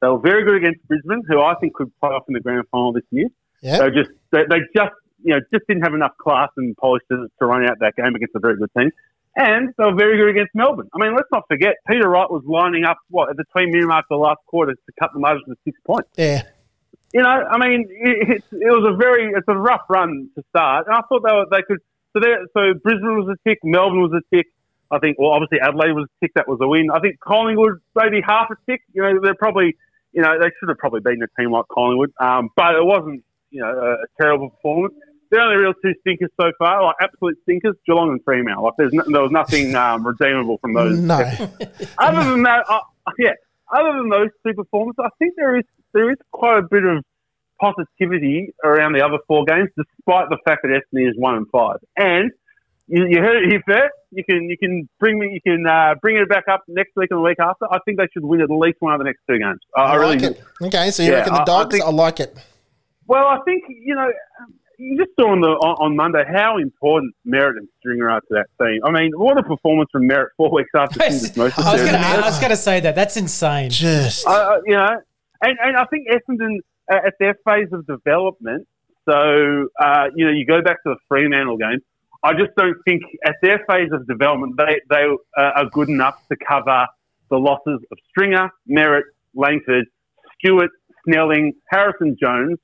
Speaker 6: they were very good against Brisbane, who I think could play off in the grand final this year.
Speaker 4: Yeah,
Speaker 6: They just, they, they just, you know, just didn't have enough class and polish to, to run out that game against a very good team. And they were very good against Melbourne. I mean, let's not forget, Peter Wright was lining up what at the 20 minute mark of the last quarter to cut the margin to six points
Speaker 4: yeah,
Speaker 6: you know, I mean, it, it was a very, it's a rough run to start, and I thought they were, they could. So there, so Brisbane was a tick, Melbourne was a tick. I think, well, obviously Adelaide was a tick. That was a win. I think Collingwood maybe half a tick. You know, they're probably, you know, they should have probably beaten a team like Collingwood, um, but it wasn't, you know, a, a terrible performance. The only real two stinkers so far, like absolute stinkers, Geelong and Fremantle. Like there's no, there was nothing um, redeemable from those
Speaker 4: no,
Speaker 6: other than that, I, yeah. other than those two performances, I think there is there is quite a bit of positivity around the other four games, despite the fact that Essendon is one and five. And you, you heard it here first. You can you can bring me you can uh, bring it back up next week and the week after. I think they should win at least one of the next two games. I, I,
Speaker 4: I
Speaker 6: really
Speaker 4: like
Speaker 6: do.
Speaker 4: it. Okay, so you
Speaker 6: Yeah,
Speaker 4: reckon the
Speaker 6: I- I
Speaker 4: dogs? I, like it.
Speaker 6: Well, I think you know you just saw on the on, on Monday how important Merrett and Stringer are to that team. I mean, what a performance from Merrett four weeks after
Speaker 5: I was
Speaker 6: most
Speaker 5: going to. I was gonna say that. That's insane.
Speaker 4: Just
Speaker 6: I- I- you know, and, and I think Essendon uh, at their phase of development. So uh, you know, you go back to the Fremantle game. I just don't think at their phase of development they they uh, are good enough to cover the losses of Stringer, Merrett, Langford, Stewart, Snelling, Harrison Jones,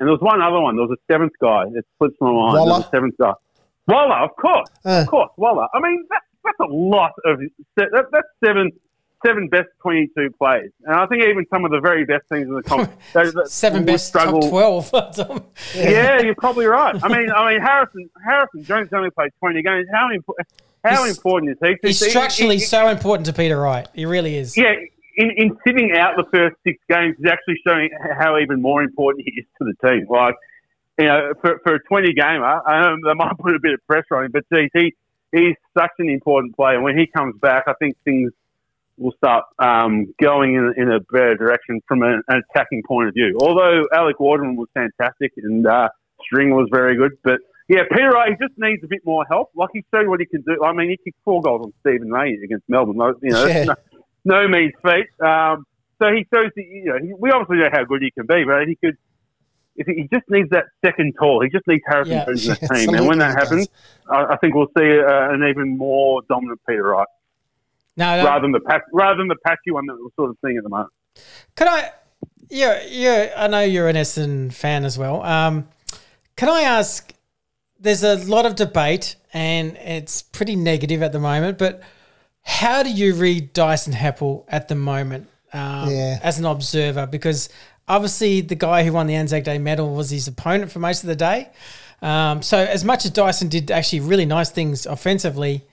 Speaker 6: and there was one other one. There was a seventh guy. It slips my mind. There
Speaker 4: Waller?
Speaker 6: a seventh guy. Waller, of course,
Speaker 4: Uh.
Speaker 6: of course, Waller. I mean, that, that's a lot of that, that's seven seven best twenty two plays, and I think even some of the very best teams in the comp
Speaker 5: Seven best
Speaker 6: struggle.
Speaker 5: top twelve.
Speaker 6: Yeah, you're probably right. I mean, I mean Harrison Harrison Jones only played twenty games. How impo- how
Speaker 5: He's-
Speaker 6: important is he?
Speaker 5: He's
Speaker 6: He- he-
Speaker 5: structurally
Speaker 6: he-
Speaker 5: so important to Peter Wright. He really is.
Speaker 6: yeah, in, in sitting out the first six games is actually showing how even more important he is to the team. Like, you know, for, for a 20 gamer, um, they might put a bit of pressure on him, but geez, he, he's such an important player. When he comes back, I think things will start um, going in, in a better direction from an, an attacking point of view. Although Alec Waterman was fantastic and uh, String was very good, but yeah, Peter Wright, he just needs a bit more help. Like he showed what he can do. I mean, he kicked four goals on Steven May against Melbourne. You know,
Speaker 4: Yeah.
Speaker 6: no, no means feat. Um, so he shows that you know he, we obviously know how good he can be, but he could. If he, he just needs that second tall, he just needs Harrison
Speaker 5: Yeah.
Speaker 6: In the
Speaker 4: Yeah,
Speaker 6: team, and when that happens, I, I think we'll see uh, an even more dominant Peter Wright
Speaker 5: No, no.
Speaker 6: rather than the pat, rather than the patchy one that we're sort of seeing at the moment.
Speaker 5: Can I? Yeah, yeah. I know you're an Essendon fan as well. Um, can I ask? There's a lot of debate, and it's pretty negative at the moment. But how do you read Dyson Heppell at the moment um,
Speaker 4: Yeah.
Speaker 5: as an observer? Because obviously, the guy who won the Anzac Day medal was his opponent for most of the day. Um, so, as much as Dyson did actually really nice things offensively,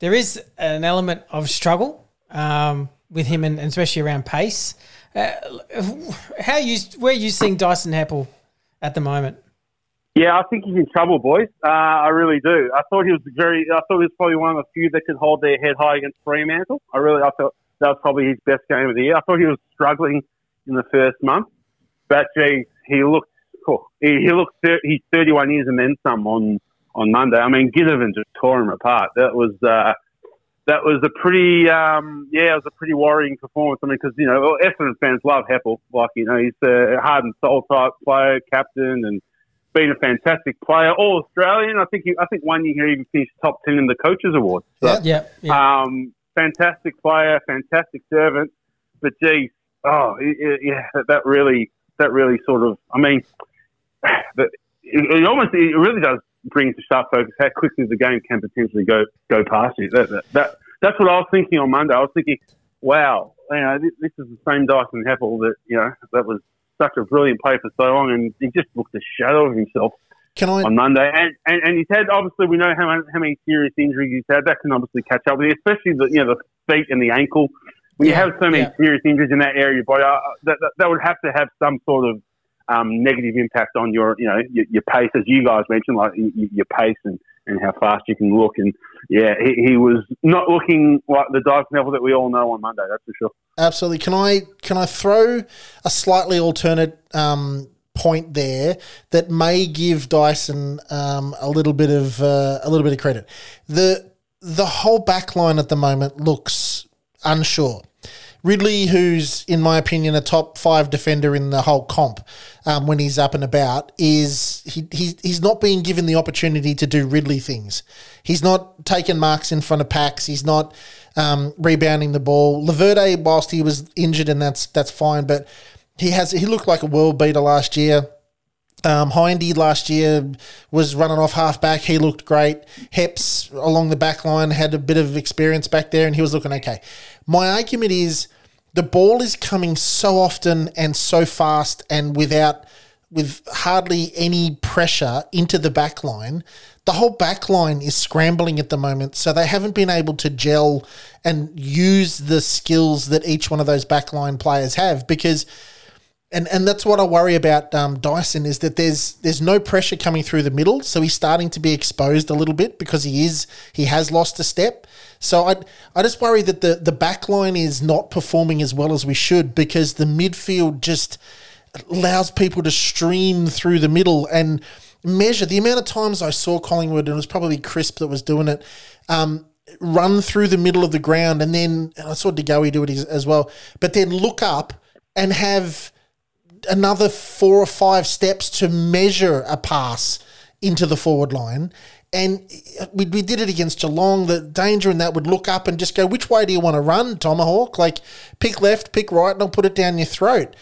Speaker 5: there is an element of struggle um, with him, and, and especially around pace. Uh, how you where are you seeing Dyson Heppell at the moment?
Speaker 6: Yeah, I think he's in trouble, boys. Uh, I really do. I thought he was very. I thought he was probably one of the few that could hold their head high against Fremantle. I really. I thought that was probably his best game of the year. I thought he was struggling in the first month, but gee, he looked. Cool. He, he looked. He's 31 years and then some on on Monday. I mean, Ginnivan just tore him apart. That was. Uh, that was a pretty, um, yeah, it was a pretty worrying performance. I mean, because you know, Essendon fans love Heppell. Like you know, he's a heart and soul type player, captain, and been a fantastic player, all Australian. I think he, I think one year he even finished top ten in the coaches award. So,
Speaker 4: Yeah.
Speaker 5: Yeah, yeah.
Speaker 6: um, fantastic player, fantastic servant. But geez, oh it- yeah, that, that really, that really sort of, I mean, it, it almost, it really does bring to sharp focus how quickly the game can potentially go go past you. That, that, that that's what I was thinking on Monday. I was thinking, wow, you know, this, this is the same Dyson Heppell that you know that was such a brilliant player for so long, and he just looked a shadow of himself
Speaker 4: Can I?
Speaker 6: on Monday. And, and, and he's had, obviously, we know how, many- how many serious injuries he's had. That can obviously catch up with you, especially the, you know, the feet and the ankle. When you have so many
Speaker 5: yeah.
Speaker 6: serious injuries in that area of your body, uh, that, that, that would have to have some sort of um, negative impact on your, you know, your, your pace, as you guys mentioned, like y- y- your pace and, and how fast you can look. And yeah, he, he was not looking like the Dyson Heppell that we all know on Monday. That's for sure.
Speaker 4: Absolutely. Can I can I throw a slightly alternate um, point there that may give Dyson um, a little bit of uh, a little bit of credit? The the whole back line at the moment looks unsure. Ridley, who's in my opinion a top five defender in the whole comp, um, when he's up and about, is he, he's he's not being given the opportunity to do Ridley things. He's not taking marks in front of packs. He's not um, rebounding the ball. Laverde, whilst he was injured, and that's that's fine, but he has he looked like a world beater last year. Um, Hindy last year was running off half back. He looked great. Heps along the back line had a bit of experience back there and he was looking okay. My argument is the ball is coming so often and so fast and without with hardly any pressure into the back line. The whole back line is scrambling at the moment, so they haven't been able to gel and use the skills that each one of those backline players have because and and that's what I worry about um, Dyson is that there's there's no pressure coming through the middle, so he's starting to be exposed a little bit because he is he has lost a step. So I I just worry that the the back line is not performing as well as we should because the midfield just allows people to stream through the middle and measure the amount of times I saw Collingwood and it was probably Crisp that was doing it. Um, run through the middle of the ground and then and I saw De Goey do it as well, but then look up and have another four or five steps to measure a pass into the forward line. And we, we did it against Geelong. The danger in that would look up and just go, which way do you want to run, Tomahawk? Like, pick left, pick right, and I'll put it down your throat.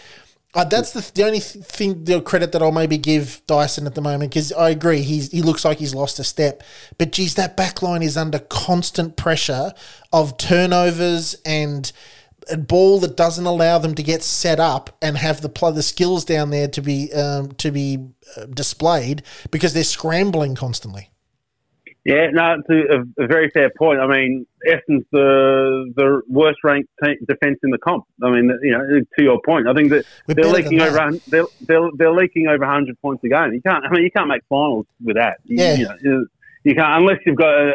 Speaker 4: Uh, that's the, the only thing, the credit that I'll maybe give Dyson at the moment, because I agree, he's, he looks like he's lost a step. But geez, that back line is under constant pressure of turnovers and a ball that doesn't allow them to get set up and have the pl- the skills down there to be um, to be uh, displayed because they're scrambling constantly.
Speaker 6: Yeah, no, it's a, a, very fair point. I mean, Essendon's the the worst ranked defence in the comp. I mean, you know, to your point, I think that We're they're leaking over they're, they're, they're leaking over hundred points a game. You can't. I mean, you can't make finals with that.
Speaker 4: Yeah.
Speaker 6: You, know, you can't unless you've got. A,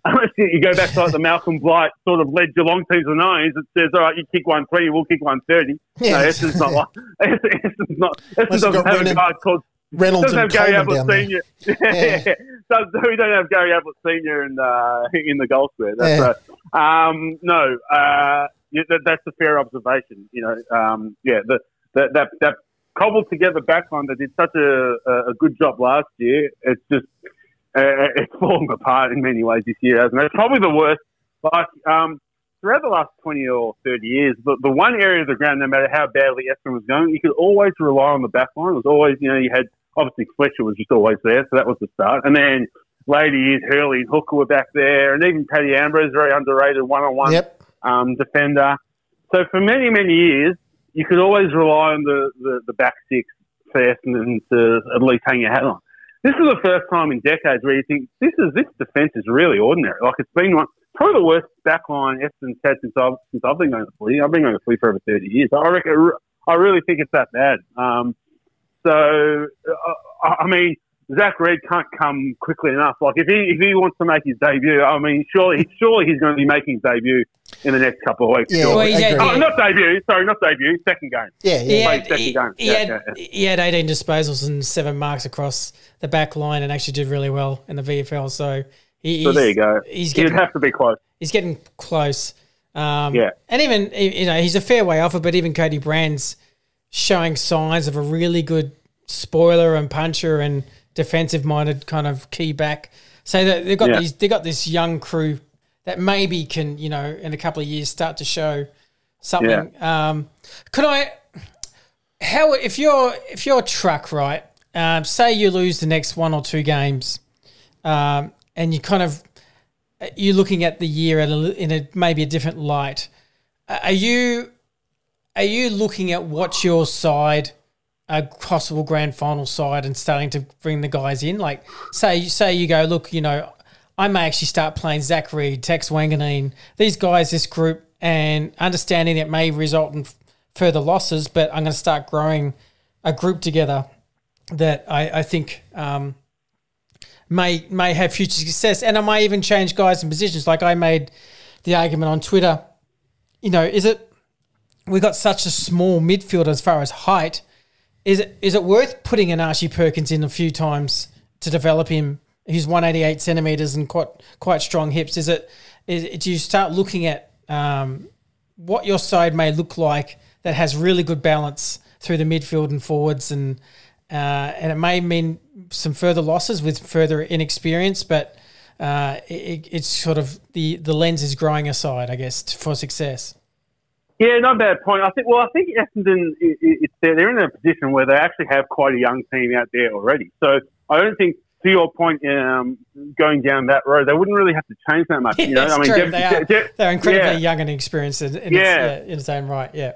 Speaker 6: unless you go back to like the Malcolm Blight sort of led Geelong teams of nines, it says, all right, you kick 120, we'll kick 130. Yeah. No, Essendon's not like, Essendon's not, Essendon doesn't have a guy called
Speaker 4: Reynolds
Speaker 6: doesn't have Gary Ablett Senior. Yeah. so, we don't have Gary Ablett Senior in uh, in the goal square. That's yeah. right. Um, no, uh, that, that's a fair observation. You know, um, yeah, the, the, that that cobbled together backline that did such a, a good job last year. It's just uh, it's fallen apart in many ways this year, hasn't it? It's probably the worst. Like um, throughout the last twenty or thirty years, the, the one area of the ground, no matter how badly Essendon was going, you could always rely on the back line. It was always, you know, you had obviously Fletcher was just always there, so that was the start. And then later years, Hurley and Hooker were back there, and even Paddy Ambrose, very underrated one-on-one
Speaker 4: yep.
Speaker 6: um, defender. So for many, many years, you could always rely on the, the, the back six for Essendon to at least hang your hat on. This is the first time in decades where you think this is this defence is really ordinary. Like it's been one probably the worst backline Essendon's had since I've since I've been going to footy. I've been going to footy for over thirty years. I reckon I really think it's that bad. Um, so, uh, I mean, Zach Reid can't come quickly enough. Like if he if he wants to make his debut, I mean, surely surely he's going to be making his debut in the next couple of weeks.
Speaker 4: Yeah, well,
Speaker 6: had, oh, not debut. Sorry, not debut. Second game.
Speaker 4: Yeah, yeah. He
Speaker 5: had,
Speaker 6: second
Speaker 5: he,
Speaker 6: game.
Speaker 5: He,
Speaker 6: yeah,
Speaker 5: had,
Speaker 6: yeah, yeah.
Speaker 5: he had 18 disposals and seven marks across the back line, and actually did really well in the VFL. So he,
Speaker 6: so there you go.
Speaker 5: He's
Speaker 6: getting, He'd have to be close.
Speaker 5: He's getting close. Um,
Speaker 6: yeah,
Speaker 5: and even you know he's a fair way off it, but even Cody Brand's showing signs of a really good spoiler and puncher and defensive minded kind of key back. So that they've got
Speaker 6: Yeah.
Speaker 5: these they got this young crew that maybe can, you know, in a couple of years start to show something. Um, could I how if you're if you're a truck, right? Um, say you lose the next one or two games, um, and you kind of you're looking at the year a, in a maybe a different light. Are you are you looking at what's your side, a possible grand final side, and starting to bring the guys in? Like, say say you go, look, you know, I may actually start playing Zach Reid, Tex Wanganeen, these guys, this group, and understanding it may result in further losses, but I'm going to start growing a group together that I, I think um, may may have future success, and I may even change guys and positions. Like I made the argument on Twitter. You know, is it we got such a small midfield as far as height? Is it is it worth putting an Archie Perkins in a few times to develop him? He's 188 centimeters and quite quite strong hips. Is it? Is do you start looking at um, what your side may look like that has really good balance through the midfield and forwards and uh, and it may mean some further losses with further inexperience, but uh, it, it's sort of the the lens is growing aside, I guess, for success.
Speaker 6: Yeah, not a bad point. I think. Well, I think Essendon, i- i- it's, they're, they're in a position where they actually have quite a young team out there already. So I don't think, to your point, um, going down that road, they wouldn't really have to change that much. you know, I mean,
Speaker 5: they are, they're incredibly
Speaker 6: yeah.
Speaker 5: young and experienced in, in,
Speaker 6: Yeah.
Speaker 5: its, uh, in its own right. Yeah,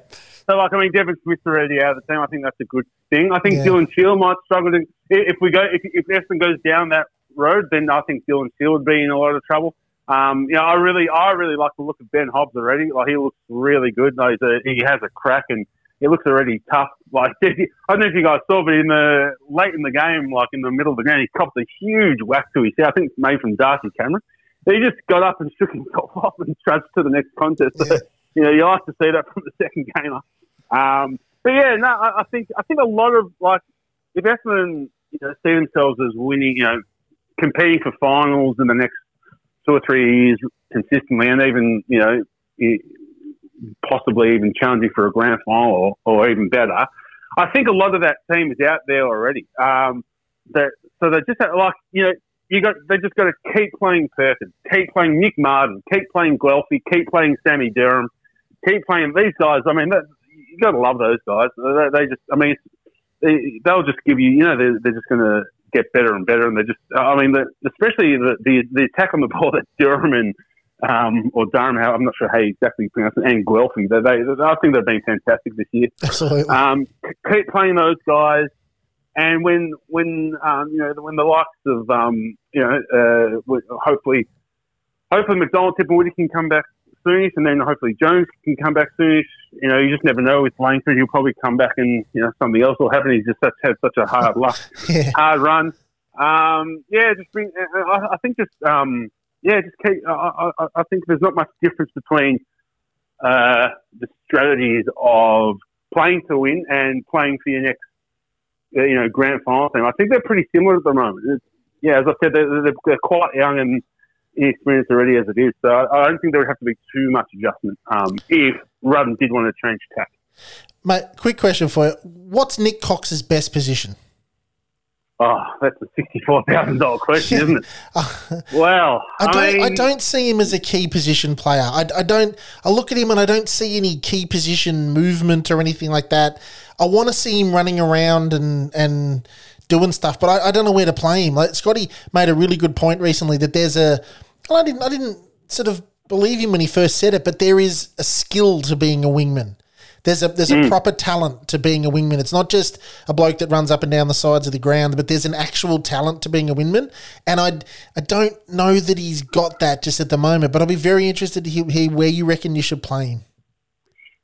Speaker 6: So, like, I mean, Devon Smith's already out of the team. I think that's a good thing. I think
Speaker 4: Yeah.
Speaker 6: Dylan Shiel might struggle to. If we go, if, if Essendon goes down that road, then I think Dylan Shiel would be in a lot of trouble. Um, you know, I really, I really like the look of Ben Hobbs already. Like, he looks really good. He's a, he has a crack and he looks already tough. Like, I don't know if you guys saw, but in the late in the game, like in the middle of the game, he copped a huge whack to his head. I think it's made from Darcy Cameron. He just got up and shook himself off and trudged to the next contest. So, you know, you like to see that from the second gamer. Um, but yeah, no, I, I think I think a lot of like if Essendon you know, see themselves as winning, you know, competing for finals in the next two or three years consistently, and even you know, possibly even challenging for a grand final or, or even better. I think a lot of that team is out there already. Um, that so they just like you know you got they just got to keep playing Perkins, keep playing Nick Martin, keep playing Guelfi, keep playing Sammy Durham, keep playing these guys. I mean, that, you got to love those guys. They, they just, I mean, they, they'll just give you, you know, they're, they're just going to get better and better, and they just, I mean, the, especially the, the the attack on the ball that Durham and um, or Durham, how I'm not sure how you exactly pronounce it, and Guelfi, they, they, I think they've been fantastic this year.
Speaker 4: Absolutely.
Speaker 6: Um, keep playing those guys, and when when um, you know when the likes of um, you know uh, hopefully hopefully McDonald, Tip and Woody can come back soonish, and then hopefully Jones can come back soonish. You know, you just never know with Langford. He'll probably come back, and you know something else will happen. He's just such, had such a hard luck,
Speaker 4: Yeah.
Speaker 6: hard run. Um, yeah, just bring. uh, I, I think just um, yeah, just keep. I, I, I think there's not much difference between uh, the strategies of playing to win and playing for your next, uh, you know, grand final team. I think they're pretty similar at the moment. It's, yeah, as I said, they're, they're quite young and inexperienced already as it is. So I, I don't think there would have to be too much adjustment um, if Rutten did want to change tack.
Speaker 4: Mate, quick question for you. What's Nik Cox's best position?
Speaker 6: Oh, that's a sixty-four thousand dollar question, isn't it? Well,
Speaker 4: I don't. I,
Speaker 6: mean,
Speaker 4: don't see him as a key position player. I, I don't. I look at him and I don't see any key position movement or anything like that. I want to see him running around and and doing stuff, but I, I don't know where to play him. Like Scotty made a really good point recently that there's a. Well, I didn't. I didn't sort of believe him when he first said it, but there is a skill to being a wingman. There's a there's a hmm. proper talent to being a wingman. It's not just a bloke that runs up and down the sides of the ground, but there's an actual talent to being a wingman. And I I don't know that he's got that just at the moment. But I'll be very interested to hear, hear where you reckon you should play him.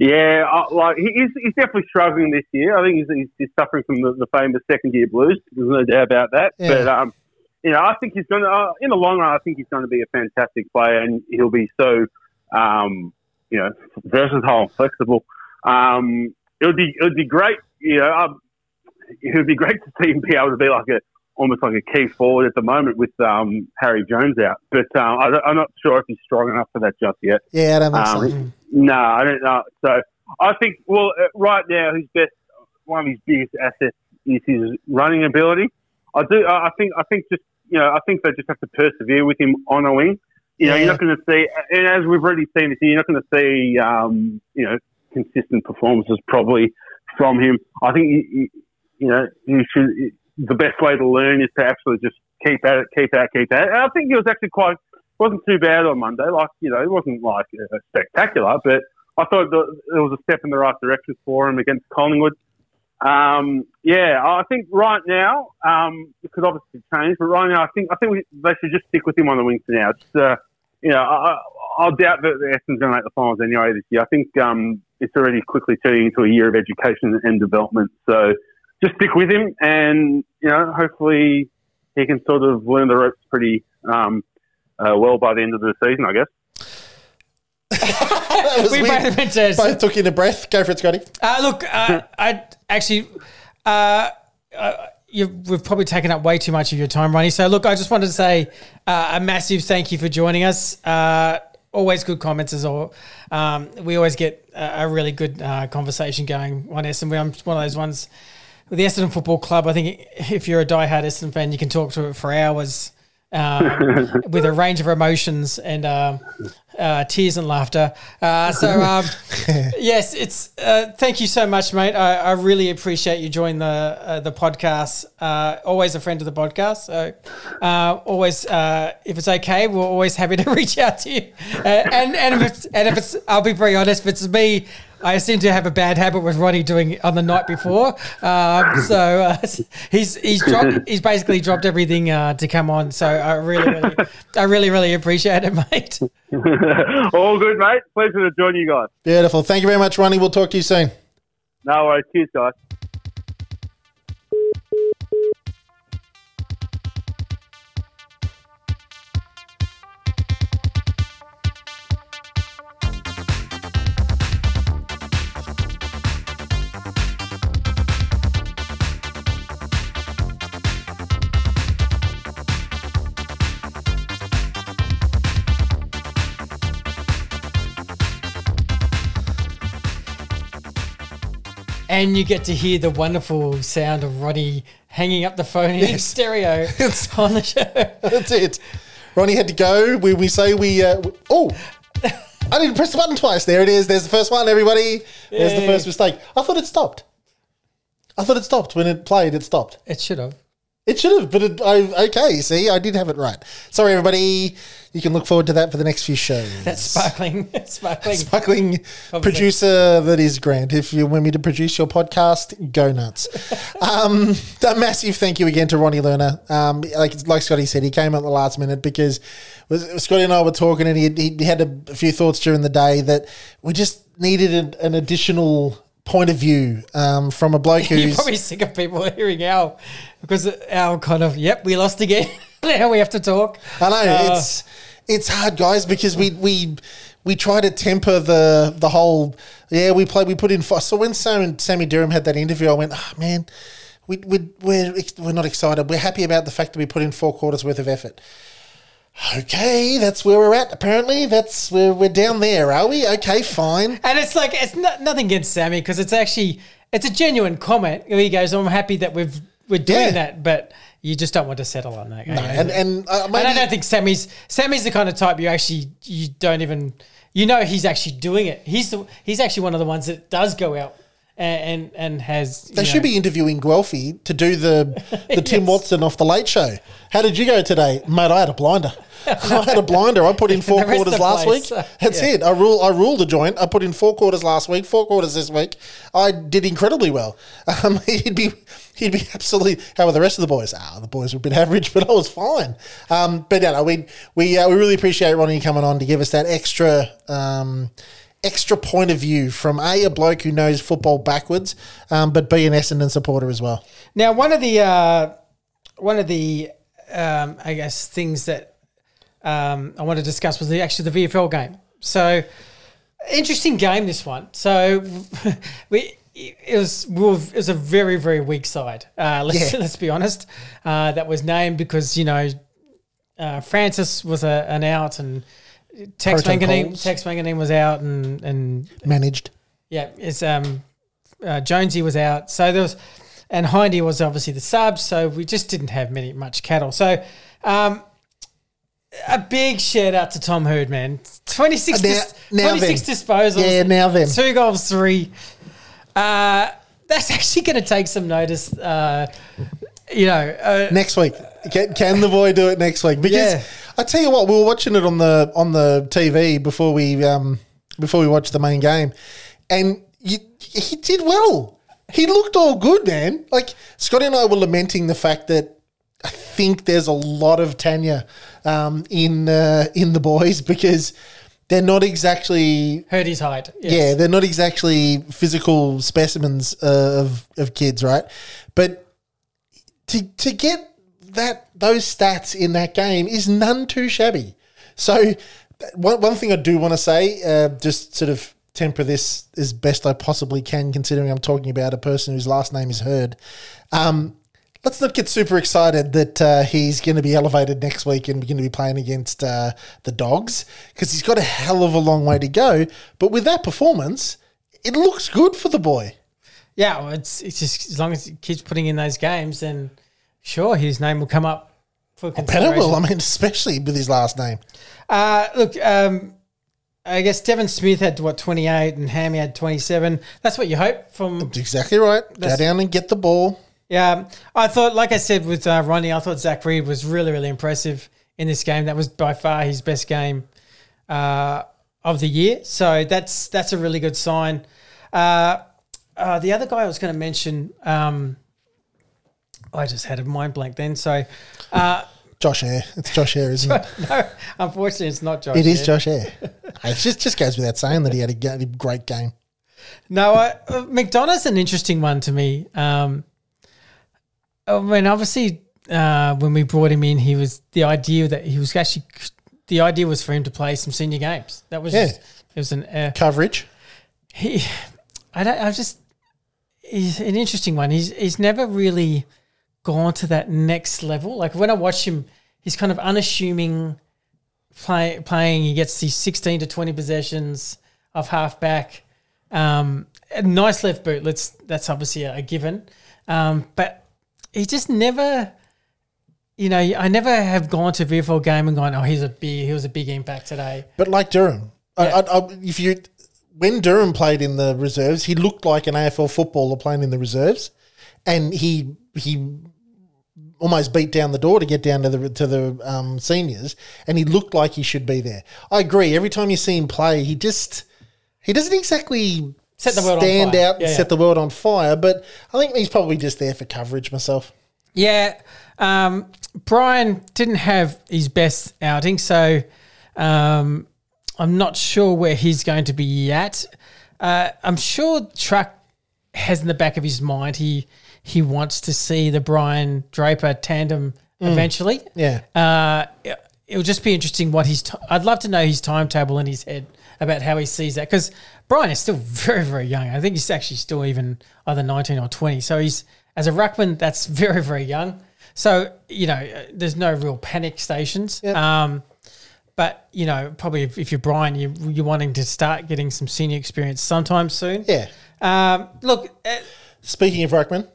Speaker 6: Yeah, uh, like he's, he's definitely struggling this year. I think he's, he's, he's suffering from the, the famous second year blues. There's no doubt about that.
Speaker 4: Yeah.
Speaker 6: But um, you know, I think he's going to uh, in the long run. I think he's going to be a fantastic player, and he'll be so um, you know versatile, and flexible. Um, it would be it would be great. You know, um, it would be great to see him be able to be like a almost like a key forward at the moment with um, Harry Jones out. But um, I, I'm not sure if he's strong enough for that just yet.
Speaker 4: Yeah, I don't think so.
Speaker 6: No, I don't know. So I think, well, uh, right now, his best, one of his biggest assets is his running ability. I do. I think. I think just you know. I think they just have to persevere with him on a wing. You know,
Speaker 4: Yeah.
Speaker 6: you're not going to see, and as we've already seen this year, you're not going to see, um, you know, consistent performances probably from him. I think, you, you, you know, you should. The best way to learn is to actually just keep at it, keep at it, keep at it. And I think he was actually quite wasn't too bad on Monday. Like you know, it wasn't like uh, spectacular, but I thought that it was a step in the right direction for him against Collingwood. Um, yeah, I think right now um, it could obviously change, but right now I think I think we, they should just stick with him on the wings for now. Just, uh, you know, I, I- doubt that the Essendon's going to make the finals anyway this year. I think um, it's already quickly turning into a year of education and development. So just stick with him, and you know, hopefully he can sort of learn the ropes pretty um, uh, well by the end of the season, I guess.
Speaker 4: That
Speaker 5: We
Speaker 4: weird.
Speaker 5: both to-
Speaker 4: Both took in a breath. Go for it, Scotty.
Speaker 5: Uh, look, uh, I actually, uh, uh, you, we've probably taken up way too much of your time, Ronnie. So, look, I just wanted to say uh, a massive thank you for joining us. Uh, always good comments as all. Um, we always get a, a really good uh, conversation going on Essendon. I'm one of those ones with the Essendon Football Club. I think if you're a diehard Essendon fan, you can talk to it for hours. Um, with a range of emotions and um uh, tears and laughter. Uh, so, um, yes, it's. Uh, thank you so much, mate. I, I really appreciate you joining the uh, the podcast. Uh, always a friend of the podcast. So, uh, always, uh, if it's okay, we're always happy to reach out to you. Uh, and and if it's and if it's, I'll be very honest. If it's me, I seem to have a bad habit with Ronnie doing on the night before. Um, so uh, he's he's dropped he's basically dropped everything uh, to come on. So I really really I really really appreciate it, mate.
Speaker 6: All good, mate. Pleasure to join you guys.
Speaker 4: Beautiful. Thank you very much, Ronnie. We'll talk to you soon.
Speaker 6: No worries. Cheers, guys.
Speaker 5: And you get to hear the wonderful sound of Ronnie hanging up the phone in stereo on the show.
Speaker 4: That's it. Ronnie had to go. We, we say we. Uh, w- oh, I didn't press the button twice. There it is. There's the first one, everybody. There's the
Speaker 5: Yay.
Speaker 4: first mistake. I thought it stopped. I thought it stopped. When it played, it stopped.
Speaker 5: It should have.
Speaker 4: It should have, but it, I, okay, see, I did have it right. Sorry, everybody. You can look forward to that for the next few shows.
Speaker 5: That sparkling, sparkling.
Speaker 4: sparkling
Speaker 5: the-
Speaker 4: producer that is Grant. If you want me to produce your podcast, go nuts. um, a massive thank you again to Ronnie Lerner. Um, like like Scotty said, he came at the last minute because was, Scotty and I were talking, and he, he had a, few thoughts during the day that we just needed an, an additional point of view um, from a bloke
Speaker 5: You're
Speaker 4: who's
Speaker 5: probably sick of people hearing our because our kind of yep, we lost again. now we have to talk.
Speaker 4: I know
Speaker 5: Uh,
Speaker 4: it's it's hard, guys, because we we we try to temper the the whole. Yeah, we play. We put in. So when Sam and Sammy Durham had that interview, I went, oh, man, we we we're we're not excited. We're happy about the fact that we put in four quarters worth of effort. Okay, that's where we're at. Apparently, that's where we're down there, are we? Okay, fine.
Speaker 5: And it's like it's not, nothing against Sammy because it's actually it's a genuine comment. He goes, "I'm happy that we've we're doing
Speaker 4: Yeah.
Speaker 5: that, but you just don't want to settle on that."
Speaker 4: No, and and uh,
Speaker 5: And I don't think Sammy's Sammy's the kind of type you actually you don't even you know he's actually doing it. He's the he's actually one of the ones that does go out and and, has.
Speaker 4: they should be interviewing Guelfi to do the the Tim
Speaker 5: Yes.
Speaker 4: Watson off the Late Show. How did you go today, mate? I had a blinder. I had a blinder. I put in four
Speaker 5: The rest of
Speaker 4: quarters last
Speaker 5: place,
Speaker 4: week. That's
Speaker 5: yeah.
Speaker 4: it. I rule. I ruled the joint. I put in four quarters last week. Four quarters this week. I did incredibly well. Um, he'd be he'd be absolutely. How were the rest of the boys? Ah, the boys were a bit average, but I was fine. Um, but yeah, no, we we uh, we really appreciate Ronnie coming on to give us that extra. Um, Extra point of view from a a bloke who knows football backwards, um, but b an Essendon supporter as well.
Speaker 5: Now, one of the uh, one of the um, I guess things that um, I want to discuss was the actually the VFL game. So interesting game this one. So we it was we were, it was a very very weak side. Uh, let's
Speaker 4: Yeah.
Speaker 5: let's be honest. Uh, that was named because you know uh, Francis was a, an out and Tex
Speaker 4: Wanganeen.
Speaker 5: Tex Wanganeen was out and and
Speaker 4: Managed.
Speaker 5: yeah, it's um, uh, Jonesy was out, so there was, and Hindy was obviously the sub, so we just didn't have many much cattle. So, um, a big shout out to Tom Hird, man. Twenty six,
Speaker 4: Uh,
Speaker 5: twenty six disposals.
Speaker 4: Yeah, now then.
Speaker 5: two goals, three. Uh, that's actually going to take some notice. Uh, you know, uh,
Speaker 4: next week. Can, can the boy do it next week? Because
Speaker 5: Yeah.
Speaker 4: I tell you what, we were watching it on the on the TV before we um, before we watched the main game, and you, he did well. He looked all good, man. Like Scotty and I were lamenting the fact that I think there's a lot of Tania um, in uh, in the boys because they're not exactly
Speaker 5: Hurd his height. yes.
Speaker 4: yeah, they're not exactly physical specimens uh, of of kids, right? But to to get that those stats in that game is none too shabby. So one one thing I do want to say, uh, just sort of temper this as best I possibly can, considering I'm talking about a person whose last name is Hird. Um, let's not get super excited that uh, he's going to be elevated next week and we're going to be playing against uh, the Dogs because he's got a hell of a long way to go. But with that performance, it looks good for the boy.
Speaker 5: Yeah, well, it's it's just as long as he keeps putting in those games, then sure, his name will come up for
Speaker 4: Better
Speaker 5: consideration.
Speaker 4: will, I mean, especially with his last name.
Speaker 5: Uh, look, um, I guess Devon Smith had what twenty eight, and Hammy had twenty seven. That's what you hope from.
Speaker 4: That's exactly right. Go down and get the ball.
Speaker 5: Yeah, I thought, like I said with uh, Ronnie, I thought Zach Reid was really, really impressive in this game. That was by far his best game uh, of the year. So that's that's a really good sign. Uh, uh, the other guy I was going to mention, um, I just had a mind blank then. So, uh,
Speaker 4: Josh Air. It's Josh Air, isn't it?
Speaker 5: no, unfortunately, it's not Josh.
Speaker 4: It is
Speaker 5: Air.
Speaker 4: Josh Air. it just just goes without saying that he had a, great game.
Speaker 5: No, I, uh, McDonough's an interesting one to me. Um, I mean, obviously, uh, when we brought him in, he was the idea that he was actually the idea was for him to play some senior games. That was
Speaker 4: Yeah.
Speaker 5: just, it was an uh,
Speaker 4: Coverage.
Speaker 5: he. I don't. I just he's an interesting one. He's he's never really gone to that next level. Like when I watch him, he's kind of unassuming. Play, playing, he gets these sixteen to twenty possessions of halfback. Um, a nice left boot. Let's that's obviously a, a given. Um, but he just never, you know, I never have gone to a VFL game and gone, oh, he's a big, he was a big impact today.
Speaker 4: But like Durham, I, I, I, if you when Durham played in the reserves, he looked like an AFL footballer playing in the reserves, and he he almost beat down the door to get down to the to the um, seniors, and he looked like he should be there. I agree. Every time you see him play, he just he doesn't exactly
Speaker 5: Set the world on
Speaker 4: stand out and
Speaker 5: Yeah,
Speaker 4: set
Speaker 5: yeah.
Speaker 4: the world on fire. But I think he's probably just there for coverage myself.
Speaker 5: Yeah, um, Bryan didn't have his best outing, so um, I'm not sure where he's going to be at. Uh, I'm sure Truck has in the back of his mind he he wants to see the Bryan Draper tandem eventually.
Speaker 4: Yeah.
Speaker 5: Uh, it- it'll just be interesting what he's. T- I'd love to know his timetable in his head about how he sees that because Bryan is still very very young. I think he's actually still even either 19 or 20. So he's as a ruckman, that's very very young. So you know, uh, there's no real panic stations.
Speaker 4: Yep.
Speaker 5: Um, but you know, probably if, if you're Bryan, you you're wanting to start getting some senior experience sometime soon.
Speaker 4: Yeah.
Speaker 5: Um, look, uh,
Speaker 4: Speaking of Ruckman,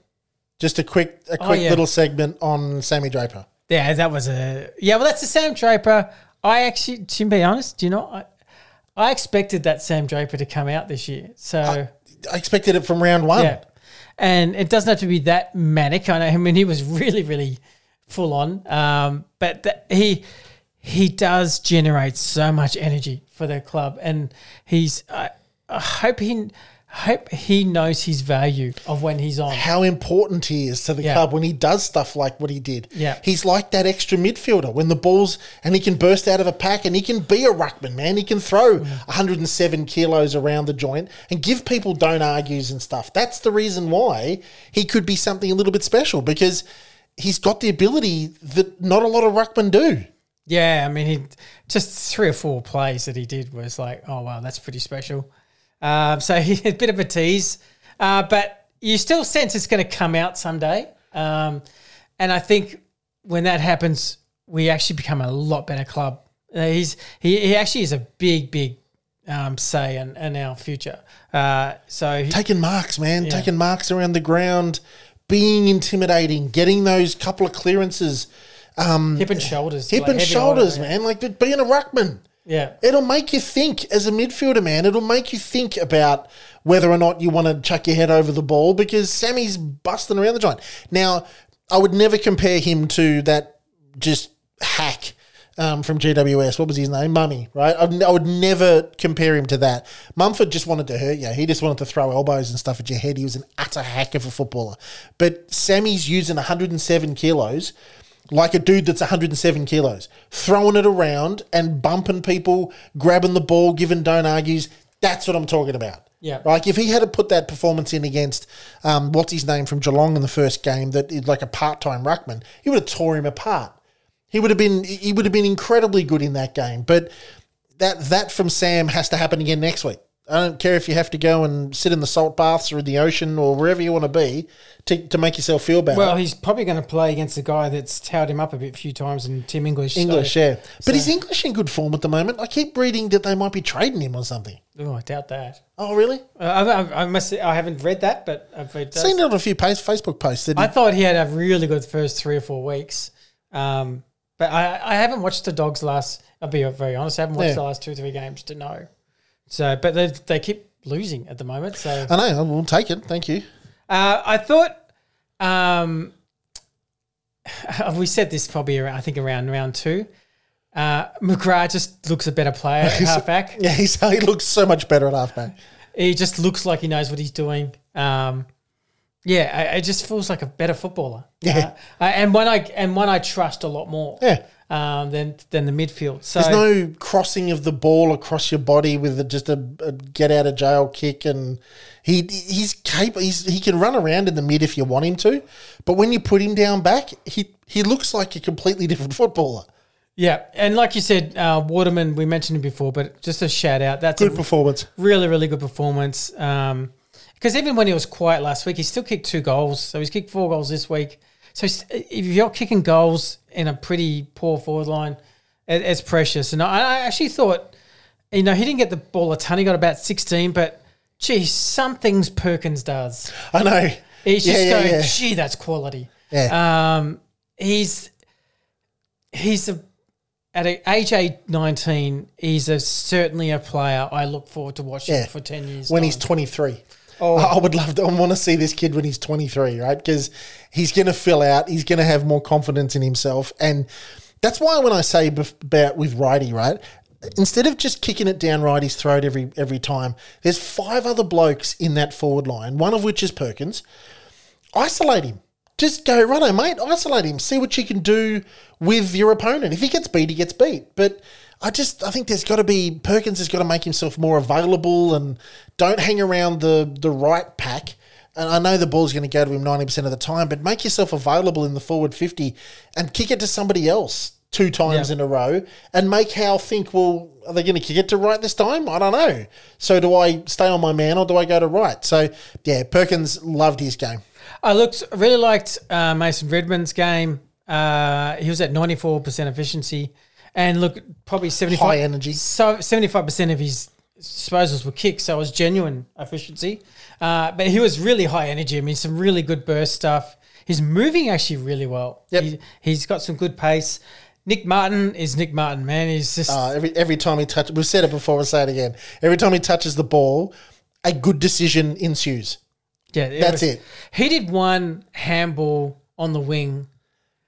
Speaker 4: just a quick a quick
Speaker 5: Oh, yeah.
Speaker 4: little segment on Sammy Draper.
Speaker 5: Yeah, that was a yeah. Well, that's the Sam Draper. I actually, to be honest, do you know, I, I expected that Sam Draper to come out this year. So
Speaker 4: I expected it from round one.
Speaker 5: yeah, and it doesn't have to be that manic. I know. I mean, he was really, really full on. Um, but that, he he does generate so much energy for the club, and he's. I, I hope he. Hope he knows his value of when he's on.
Speaker 4: how important he is to the
Speaker 5: Yeah.
Speaker 4: club when he does stuff like what he did.
Speaker 5: Yeah.
Speaker 4: He's like that extra midfielder when the ball's and he can burst out of a pack and he can be a ruckman, man. He can throw
Speaker 5: Mm.
Speaker 4: 107 kilos around the joint and give people don't argues and stuff. That's the reason why he could be something a little bit special because he's got the ability that not a lot of ruckmen do.
Speaker 5: Yeah, I mean, he just three or four plays that he did was like, oh wow, that's pretty special. Um, so a bit of a tease, uh, but you still sense it's going to come out someday. Um, and I think when that happens, we actually become a lot better club. Uh, he's he, he actually is a big big um, say in, in our future. Uh, so he,
Speaker 4: taking marks, man, taking marks around the ground, being intimidating, getting those couple of clearances, um,
Speaker 5: hip and shoulders,
Speaker 4: hip
Speaker 5: like
Speaker 4: and shoulders, man. Like being a ruckman.
Speaker 5: Yeah,
Speaker 4: It'll make you think as a midfielder, man. It'll make you think about whether or not you want to chuck your head over the ball because Sammy's busting around the joint. Now, I would never compare him to that just hack um, from GWS. What was his name? Mummy, right? I'd, I would never compare him to that. Mumford just wanted to hurt you. He just wanted to throw elbows and stuff at your head. He was an utter hack of a footballer. But Sammy's using 107 kilos like a dude that's 107 kilos, throwing it around and bumping people, grabbing the ball, giving don't argues. That's what I'm talking about.
Speaker 5: Yeah.
Speaker 4: Like if he had to put that performance in against um, what's his name from Geelong in the first game, that is like a part-time ruckman, he would have tore him apart. He would have been he would have been incredibly good in that game. But that that from Sam has to happen again next week. I don't care if you have to go and sit in the salt baths or in the ocean or wherever you want to be to, to make yourself feel better.
Speaker 5: Well, he's probably going to play against a guy that's towed him up a bit a few times in Tim English. so-
Speaker 4: English, yeah. But
Speaker 5: so-
Speaker 4: is English in good form at the moment? I keep reading that they might be trading him or something.
Speaker 5: Oh, I doubt that.
Speaker 4: Oh, really?
Speaker 5: Uh, I, I, must. Say, I haven't read that, but I've.
Speaker 4: Seen it on a few post, Facebook posts.
Speaker 5: I thought he had a really good first three or four weeks, um, but I, I haven't watched the Dogs last. I'll be very honest. I haven't watched
Speaker 4: Yeah.
Speaker 5: the last two or three games to know. So, but they they keep losing at the moment. So
Speaker 4: I know. We'll take it. Thank you.
Speaker 5: uh, I thought. Um, we said this probably around, I think around round two. Uh, McGrath just looks a better player at halfback.
Speaker 4: Yeah, he's, he looks so much better at halfback.
Speaker 5: He just looks like he knows what he's doing. Um, yeah, it just feels like a better footballer.
Speaker 4: Yeah.
Speaker 5: Uh, and one I and one I trust a lot more.
Speaker 4: Yeah.
Speaker 5: Um, than than the midfield. So
Speaker 4: There's no crossing of the ball across your body with a, just a, a get out of jail kick, and he he's capable. He's, he can run around in the mid if you want him to, but when you put him down back, he he looks like a completely different footballer.
Speaker 5: yeah, and like you said, uh, Waterman. We mentioned him before, but just a shout out. That's
Speaker 4: Good performance.
Speaker 5: really really good performance. Um, because even when he was quiet last week, he still kicked two goals. So he's kicked four goals this week. So if you're kicking goals in a pretty poor forward line, it, it's precious. And I, I actually thought, you know, he didn't get the ball a ton. He got about 16, but geez, some things Perkins does.
Speaker 4: I know.
Speaker 5: He's just
Speaker 4: Yeah, yeah,
Speaker 5: going,
Speaker 4: yeah.
Speaker 5: gee, that's quality.
Speaker 4: Yeah.
Speaker 5: Um, he's he's a at a, age eight, 19, he's a, certainly a player I look forward to watching
Speaker 4: Yeah.
Speaker 5: for 10 years.
Speaker 4: when
Speaker 5: time.
Speaker 4: he's 23. Oh. I would love to. I want to see this kid when he's 23, right? Because he's going to fill out. He's going to have more confidence in himself, and that's why when I say bef- about with Wrighty, right? Instead of just kicking it down Wrighty's throat every every time, there's five other blokes in that forward line. One of which is Perkins. Isolate him. Just go, righto, mate. Isolate him. See what you can do with your opponent. If he gets beat, he gets beat. But I just, I think there's got to be Perkins has got to make himself more available and don't hang around the the Wright pack. And I know the ball's going to go to him ninety percent of the time, but make yourself available in the forward fifty and kick it to somebody else two times
Speaker 5: Yeah.
Speaker 4: in a row and make Hal think, well, are they going to kick it to Wright this time? I don't know. So do I stay on my man or do I go to Wright? So yeah, Perkins loved his game.
Speaker 5: I looked really liked uh, Mason Redman's game. Uh, he was at ninety four percent efficiency, and look, probably seventy five
Speaker 4: High energy.
Speaker 5: So seventy five percent of his disposals were kicks, so it was genuine efficiency. Uh, but he was really high energy. I mean, some really good burst stuff. He's moving actually really well.
Speaker 4: Yep.
Speaker 5: He, he's got some good pace. Nick Martin is Nick Martin, man. He's just
Speaker 4: Uh, every every time he touches, we've said it before, we'll say it again. Every time he touches the ball, a good decision ensues.
Speaker 5: Yeah.
Speaker 4: that's
Speaker 5: was-
Speaker 4: it.
Speaker 5: He did one handball on the wing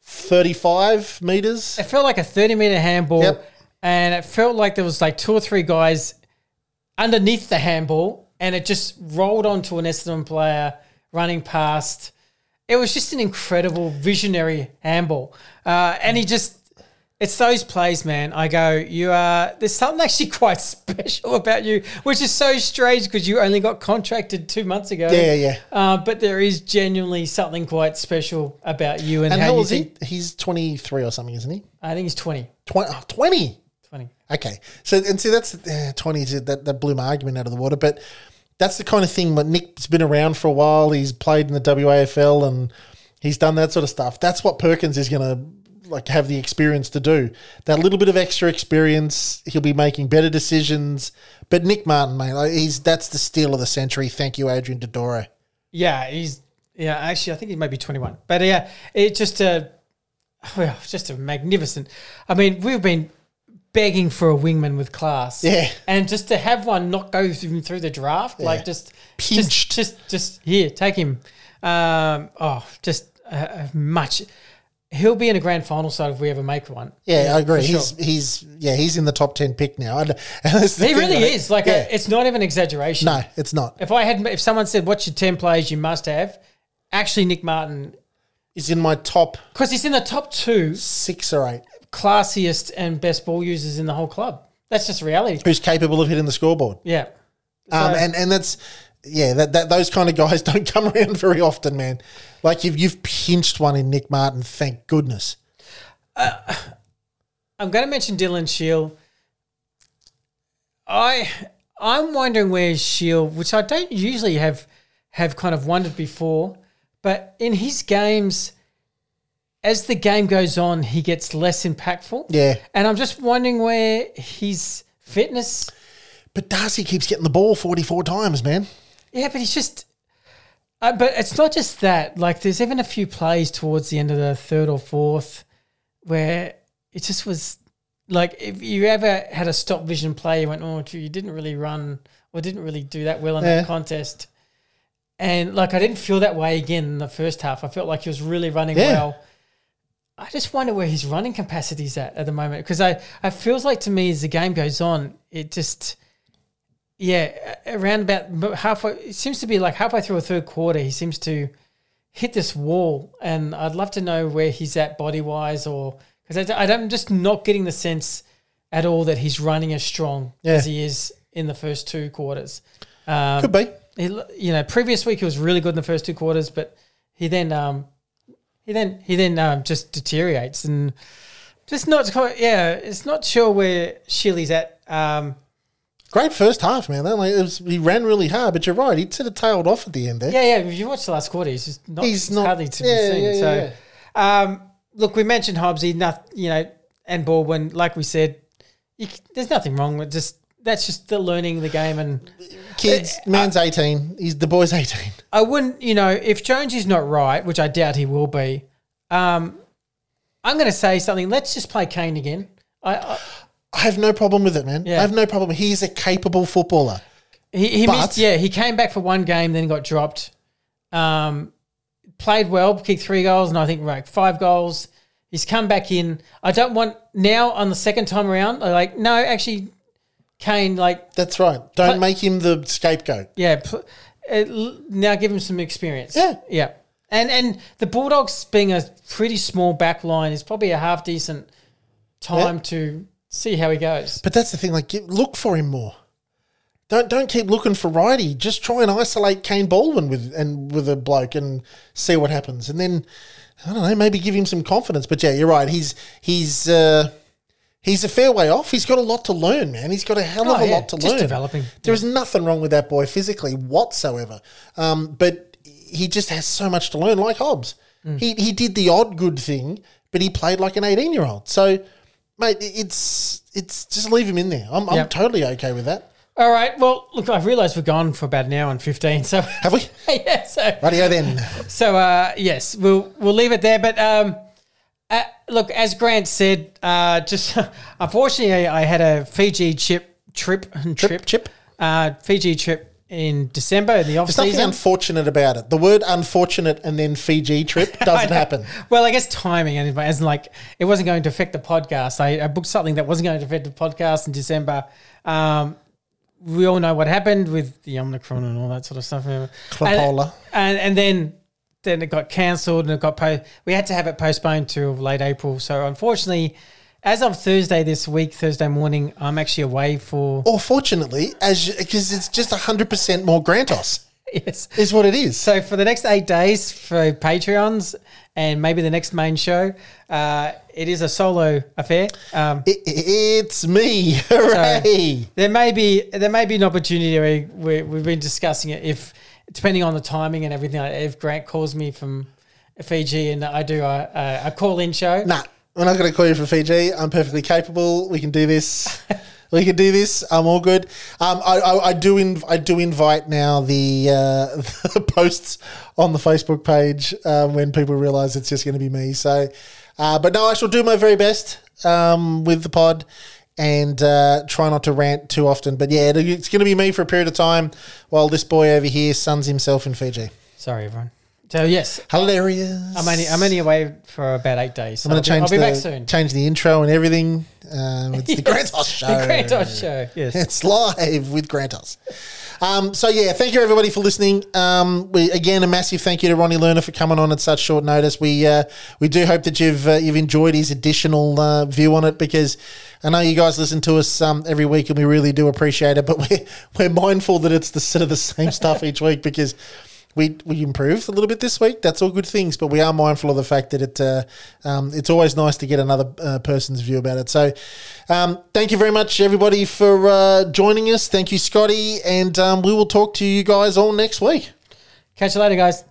Speaker 4: Thirty-five meters.
Speaker 5: it felt like a 30 meter handball
Speaker 4: Yep.
Speaker 5: and it felt like there was like two or three guys underneath the handball and it just rolled onto an Essendon player running past it was just an incredible visionary handball uh, and he just it's those plays man i go you are there's something actually quite special about you which is so strange because you only got contracted two months ago
Speaker 4: Yeah, yeah.
Speaker 5: uh, but there is genuinely something quite special about you and,
Speaker 4: And
Speaker 5: how
Speaker 4: how
Speaker 5: you
Speaker 4: old is
Speaker 5: think,
Speaker 4: he? He's twenty-three or something, isn't he?
Speaker 5: i think he's 20
Speaker 4: Twenty. oh, 20.
Speaker 5: 20
Speaker 4: Okay. So and see that's uh, twenty. is- That that blew my argument out of the water, but. That's the kind of thing. But Nick's been around for a while. He's played in the WAFL and he's done that sort of stuff. That's what Perkins is going to like have the experience to do. That little bit of extra experience, he'll be making better decisions. But Nick Martin, mate, like, he's that's the steal of the century. Thank you, Adrian Dodoro.
Speaker 5: Yeah, he's yeah. Actually, I think he might be twenty one. But yeah, it just a well, just a magnificent. I mean, we've been begging for a wingman with class.
Speaker 4: Yeah.
Speaker 5: and just to have one not go through, through the draft, like just
Speaker 4: Pinched.
Speaker 5: just just just here, take him. Um, oh, just uh, much. He'll be in a grand final side if we ever make one.
Speaker 4: Yeah, I agree.
Speaker 5: for sure.
Speaker 4: He's he's yeah he's in the top ten pick now. And that's the
Speaker 5: He
Speaker 4: thing,
Speaker 5: really is. Like,
Speaker 4: yeah.
Speaker 5: a, it's not even exaggeration.
Speaker 4: no, it's not.
Speaker 5: If I had, if someone said, "What's your ten players you must have?" Actually, Nick Martin,
Speaker 4: He's in my top
Speaker 5: because he's in the top two
Speaker 4: six or eight.
Speaker 5: classiest and best ball users in the whole club. That's just reality.
Speaker 4: Who's capable of hitting the scoreboard?
Speaker 5: Yeah.
Speaker 4: Um,
Speaker 5: So-
Speaker 4: and and that's yeah that, that those kind of guys don't come around very often, man. Like you've you've pinched one in Nick Martin. Thank goodness.
Speaker 5: Uh, I'm going to mention Dylan Shiel. I I'm wondering where Shiel, which I don't usually have have kind of wondered before, but in his games, as the game goes on, he gets less impactful.
Speaker 4: Yeah.
Speaker 5: and I'm just wondering where his fitness.
Speaker 4: But Darcy keeps getting the ball forty four times, man.
Speaker 5: Yeah, but he's just. Uh, but it's not just that. Like, there's even a few plays towards the end of the third or fourth where it just was like if you ever had a stop vision play, you went, "Oh, gee, you didn't really run or didn't really do that well in
Speaker 4: Yeah.
Speaker 5: that contest." And like, I didn't feel that way again in the first half. I felt like he was really running
Speaker 4: Yeah.
Speaker 5: well. I just wonder where his running capacity's at at the moment because I, it feels like to me as the game goes on, it just yeah, around about halfway. It seems to be like halfway through a third quarter. He seems to hit this wall, and I'd love to know where he's at body wise, or because I, am just not getting the sense at all that he's running as strong
Speaker 4: Yeah.
Speaker 5: as he is in the first two quarters. Um,
Speaker 4: Could be.
Speaker 5: he, you know, previous week he was really good in the first two quarters, but he then um, he then he then um, just deteriorates and just not quite. Yeah, it's not sure where Shilly's at. Um,
Speaker 4: Great first half, man. Like, it was, he ran really hard, but you're right. He sort of tailed off at the end there.
Speaker 5: yeah, yeah. If you watch the last quarter, he's just not.
Speaker 4: He's not-
Speaker 5: hardly to
Speaker 4: yeah,
Speaker 5: be seen.
Speaker 4: yeah, yeah,
Speaker 5: so, Um, look, we mentioned Hobbsy, not you know, and Baldwin. Like we said, you, there's nothing wrong with just that's just the learning the game and.
Speaker 4: Kids,
Speaker 5: Uh,
Speaker 4: man's 18. He's the boy's 18.
Speaker 5: I wouldn't, you know, if Jones is not right, which I doubt he will be, um, I'm going to say something. Let's just play Kaine again. I, I
Speaker 4: I have no problem with it, man.
Speaker 5: Yeah.
Speaker 4: I have no problem. He's a capable footballer.
Speaker 5: he, he
Speaker 4: But-
Speaker 5: missed, yeah, he came back for one game, then got dropped. Um, played well, kicked three goals, and I think like five goals. He's come back in. I don't want now on the second time around. I like no, actually, Kaine, like
Speaker 4: That's right. Don't
Speaker 5: But-
Speaker 4: make him the scapegoat.
Speaker 5: Yeah, pl- uh, l- now give him some experience.
Speaker 4: Yeah.
Speaker 5: yeah, and and the Bulldogs being a pretty small back line is probably a half decent time to see how he goes.
Speaker 4: But that's the thing. Like, get, look for him more. Don't don't keep looking for Wrighty. Just try and isolate Kaine Baldwin with and with a bloke and see what happens. And then I don't know, maybe give him some confidence. But yeah, you're right. He's he's uh, he's a fair way off. He's got a lot to learn, man. He's got a hell of
Speaker 5: Oh,
Speaker 4: a
Speaker 5: yeah,
Speaker 4: lot to
Speaker 5: just
Speaker 4: learn.
Speaker 5: developing.
Speaker 4: There is nothing wrong with that boy physically whatsoever. Um, but he just has so much to learn, like Hobbs.
Speaker 5: Mm.
Speaker 4: He he did the odd good thing, but he played like an 18 year old. So, mate, it's it's just leave him in there. I'm, I'm
Speaker 5: Yep.
Speaker 4: totally okay with that.
Speaker 5: All right. Well, look, I've realised we're gone for about an hour and fifteen. So
Speaker 4: Have we?
Speaker 5: yeah. So
Speaker 4: Radio then.
Speaker 5: so uh, yes, we'll we'll leave it there. But um, uh, look, as Grant said, uh, just unfortunately, I had a Fiji chip trip and trip
Speaker 4: chip.
Speaker 5: uh, Fiji trip in December in the off
Speaker 4: There's nothing unfortunate about it. The word unfortunate and then Fiji trip doesn't happen.
Speaker 5: Well, I guess timing, and as in like it wasn't going to affect the podcast. I, I booked something that wasn't going to affect the podcast in December. Um, we all know what happened with the Omicron and all that sort of stuff. And, and, and then then it got cancelled and it got po- we had to have it postponed to late April. So unfortunately, as of Thursday this week, Thursday morning, I'm actually away for
Speaker 4: Or fortunately, as because it's just 100% more Grantos,
Speaker 5: yes.
Speaker 4: is what it is.
Speaker 5: So for the next eight days for Patreons and maybe the next main show, uh, it is a solo affair. Um,
Speaker 4: It- it's me. Hooray.
Speaker 5: there may be there may be an opportunity where we, we've been discussing it if depending on the timing and everything. like, If Grant calls me from Fiji and I do a, a, a call in show,
Speaker 4: Nah, we're not going to call you from Fiji. I'm perfectly capable. We can do this. we can do this. I'm all good. Um, I, I, I do inv- I do invite now the, uh, the posts on the Facebook page um, when people realise it's just going to be me. So, uh, but no, I shall do my very best um, with the pod and uh, try not to rant too often. But yeah, it- it's going to be me for a period of time while this boy over here suns himself in Fiji.
Speaker 5: sorry everyone. So yes,
Speaker 4: Hilarious.
Speaker 5: I'm only I'm only away for about eight days. So
Speaker 4: I'm going to change
Speaker 5: I'll be
Speaker 4: the
Speaker 5: back soon.
Speaker 4: change the intro and everything. Um, it's the Grantos show.
Speaker 5: The Grantos show. Yes.
Speaker 4: It's live with Grantos. Um, so yeah, thank you everybody for listening. Um, we again a massive thank you to Ronnie Lerner for coming on at such short notice. We uh, we do hope that you've uh, you've enjoyed his additional uh, view on it because I know you guys listen to us um, every week and we really do appreciate it. But we're we're mindful that it's the sort of the same stuff each week because we we improved a little bit this week. That's all good things, but we are mindful of the fact that it uh, um, it's always nice to get another uh, person's view about it. So, um, thank you very much, everybody, for uh, joining us. Thank you, Scotty, and um, we will talk to you guys all next week.
Speaker 5: Catch you later, guys.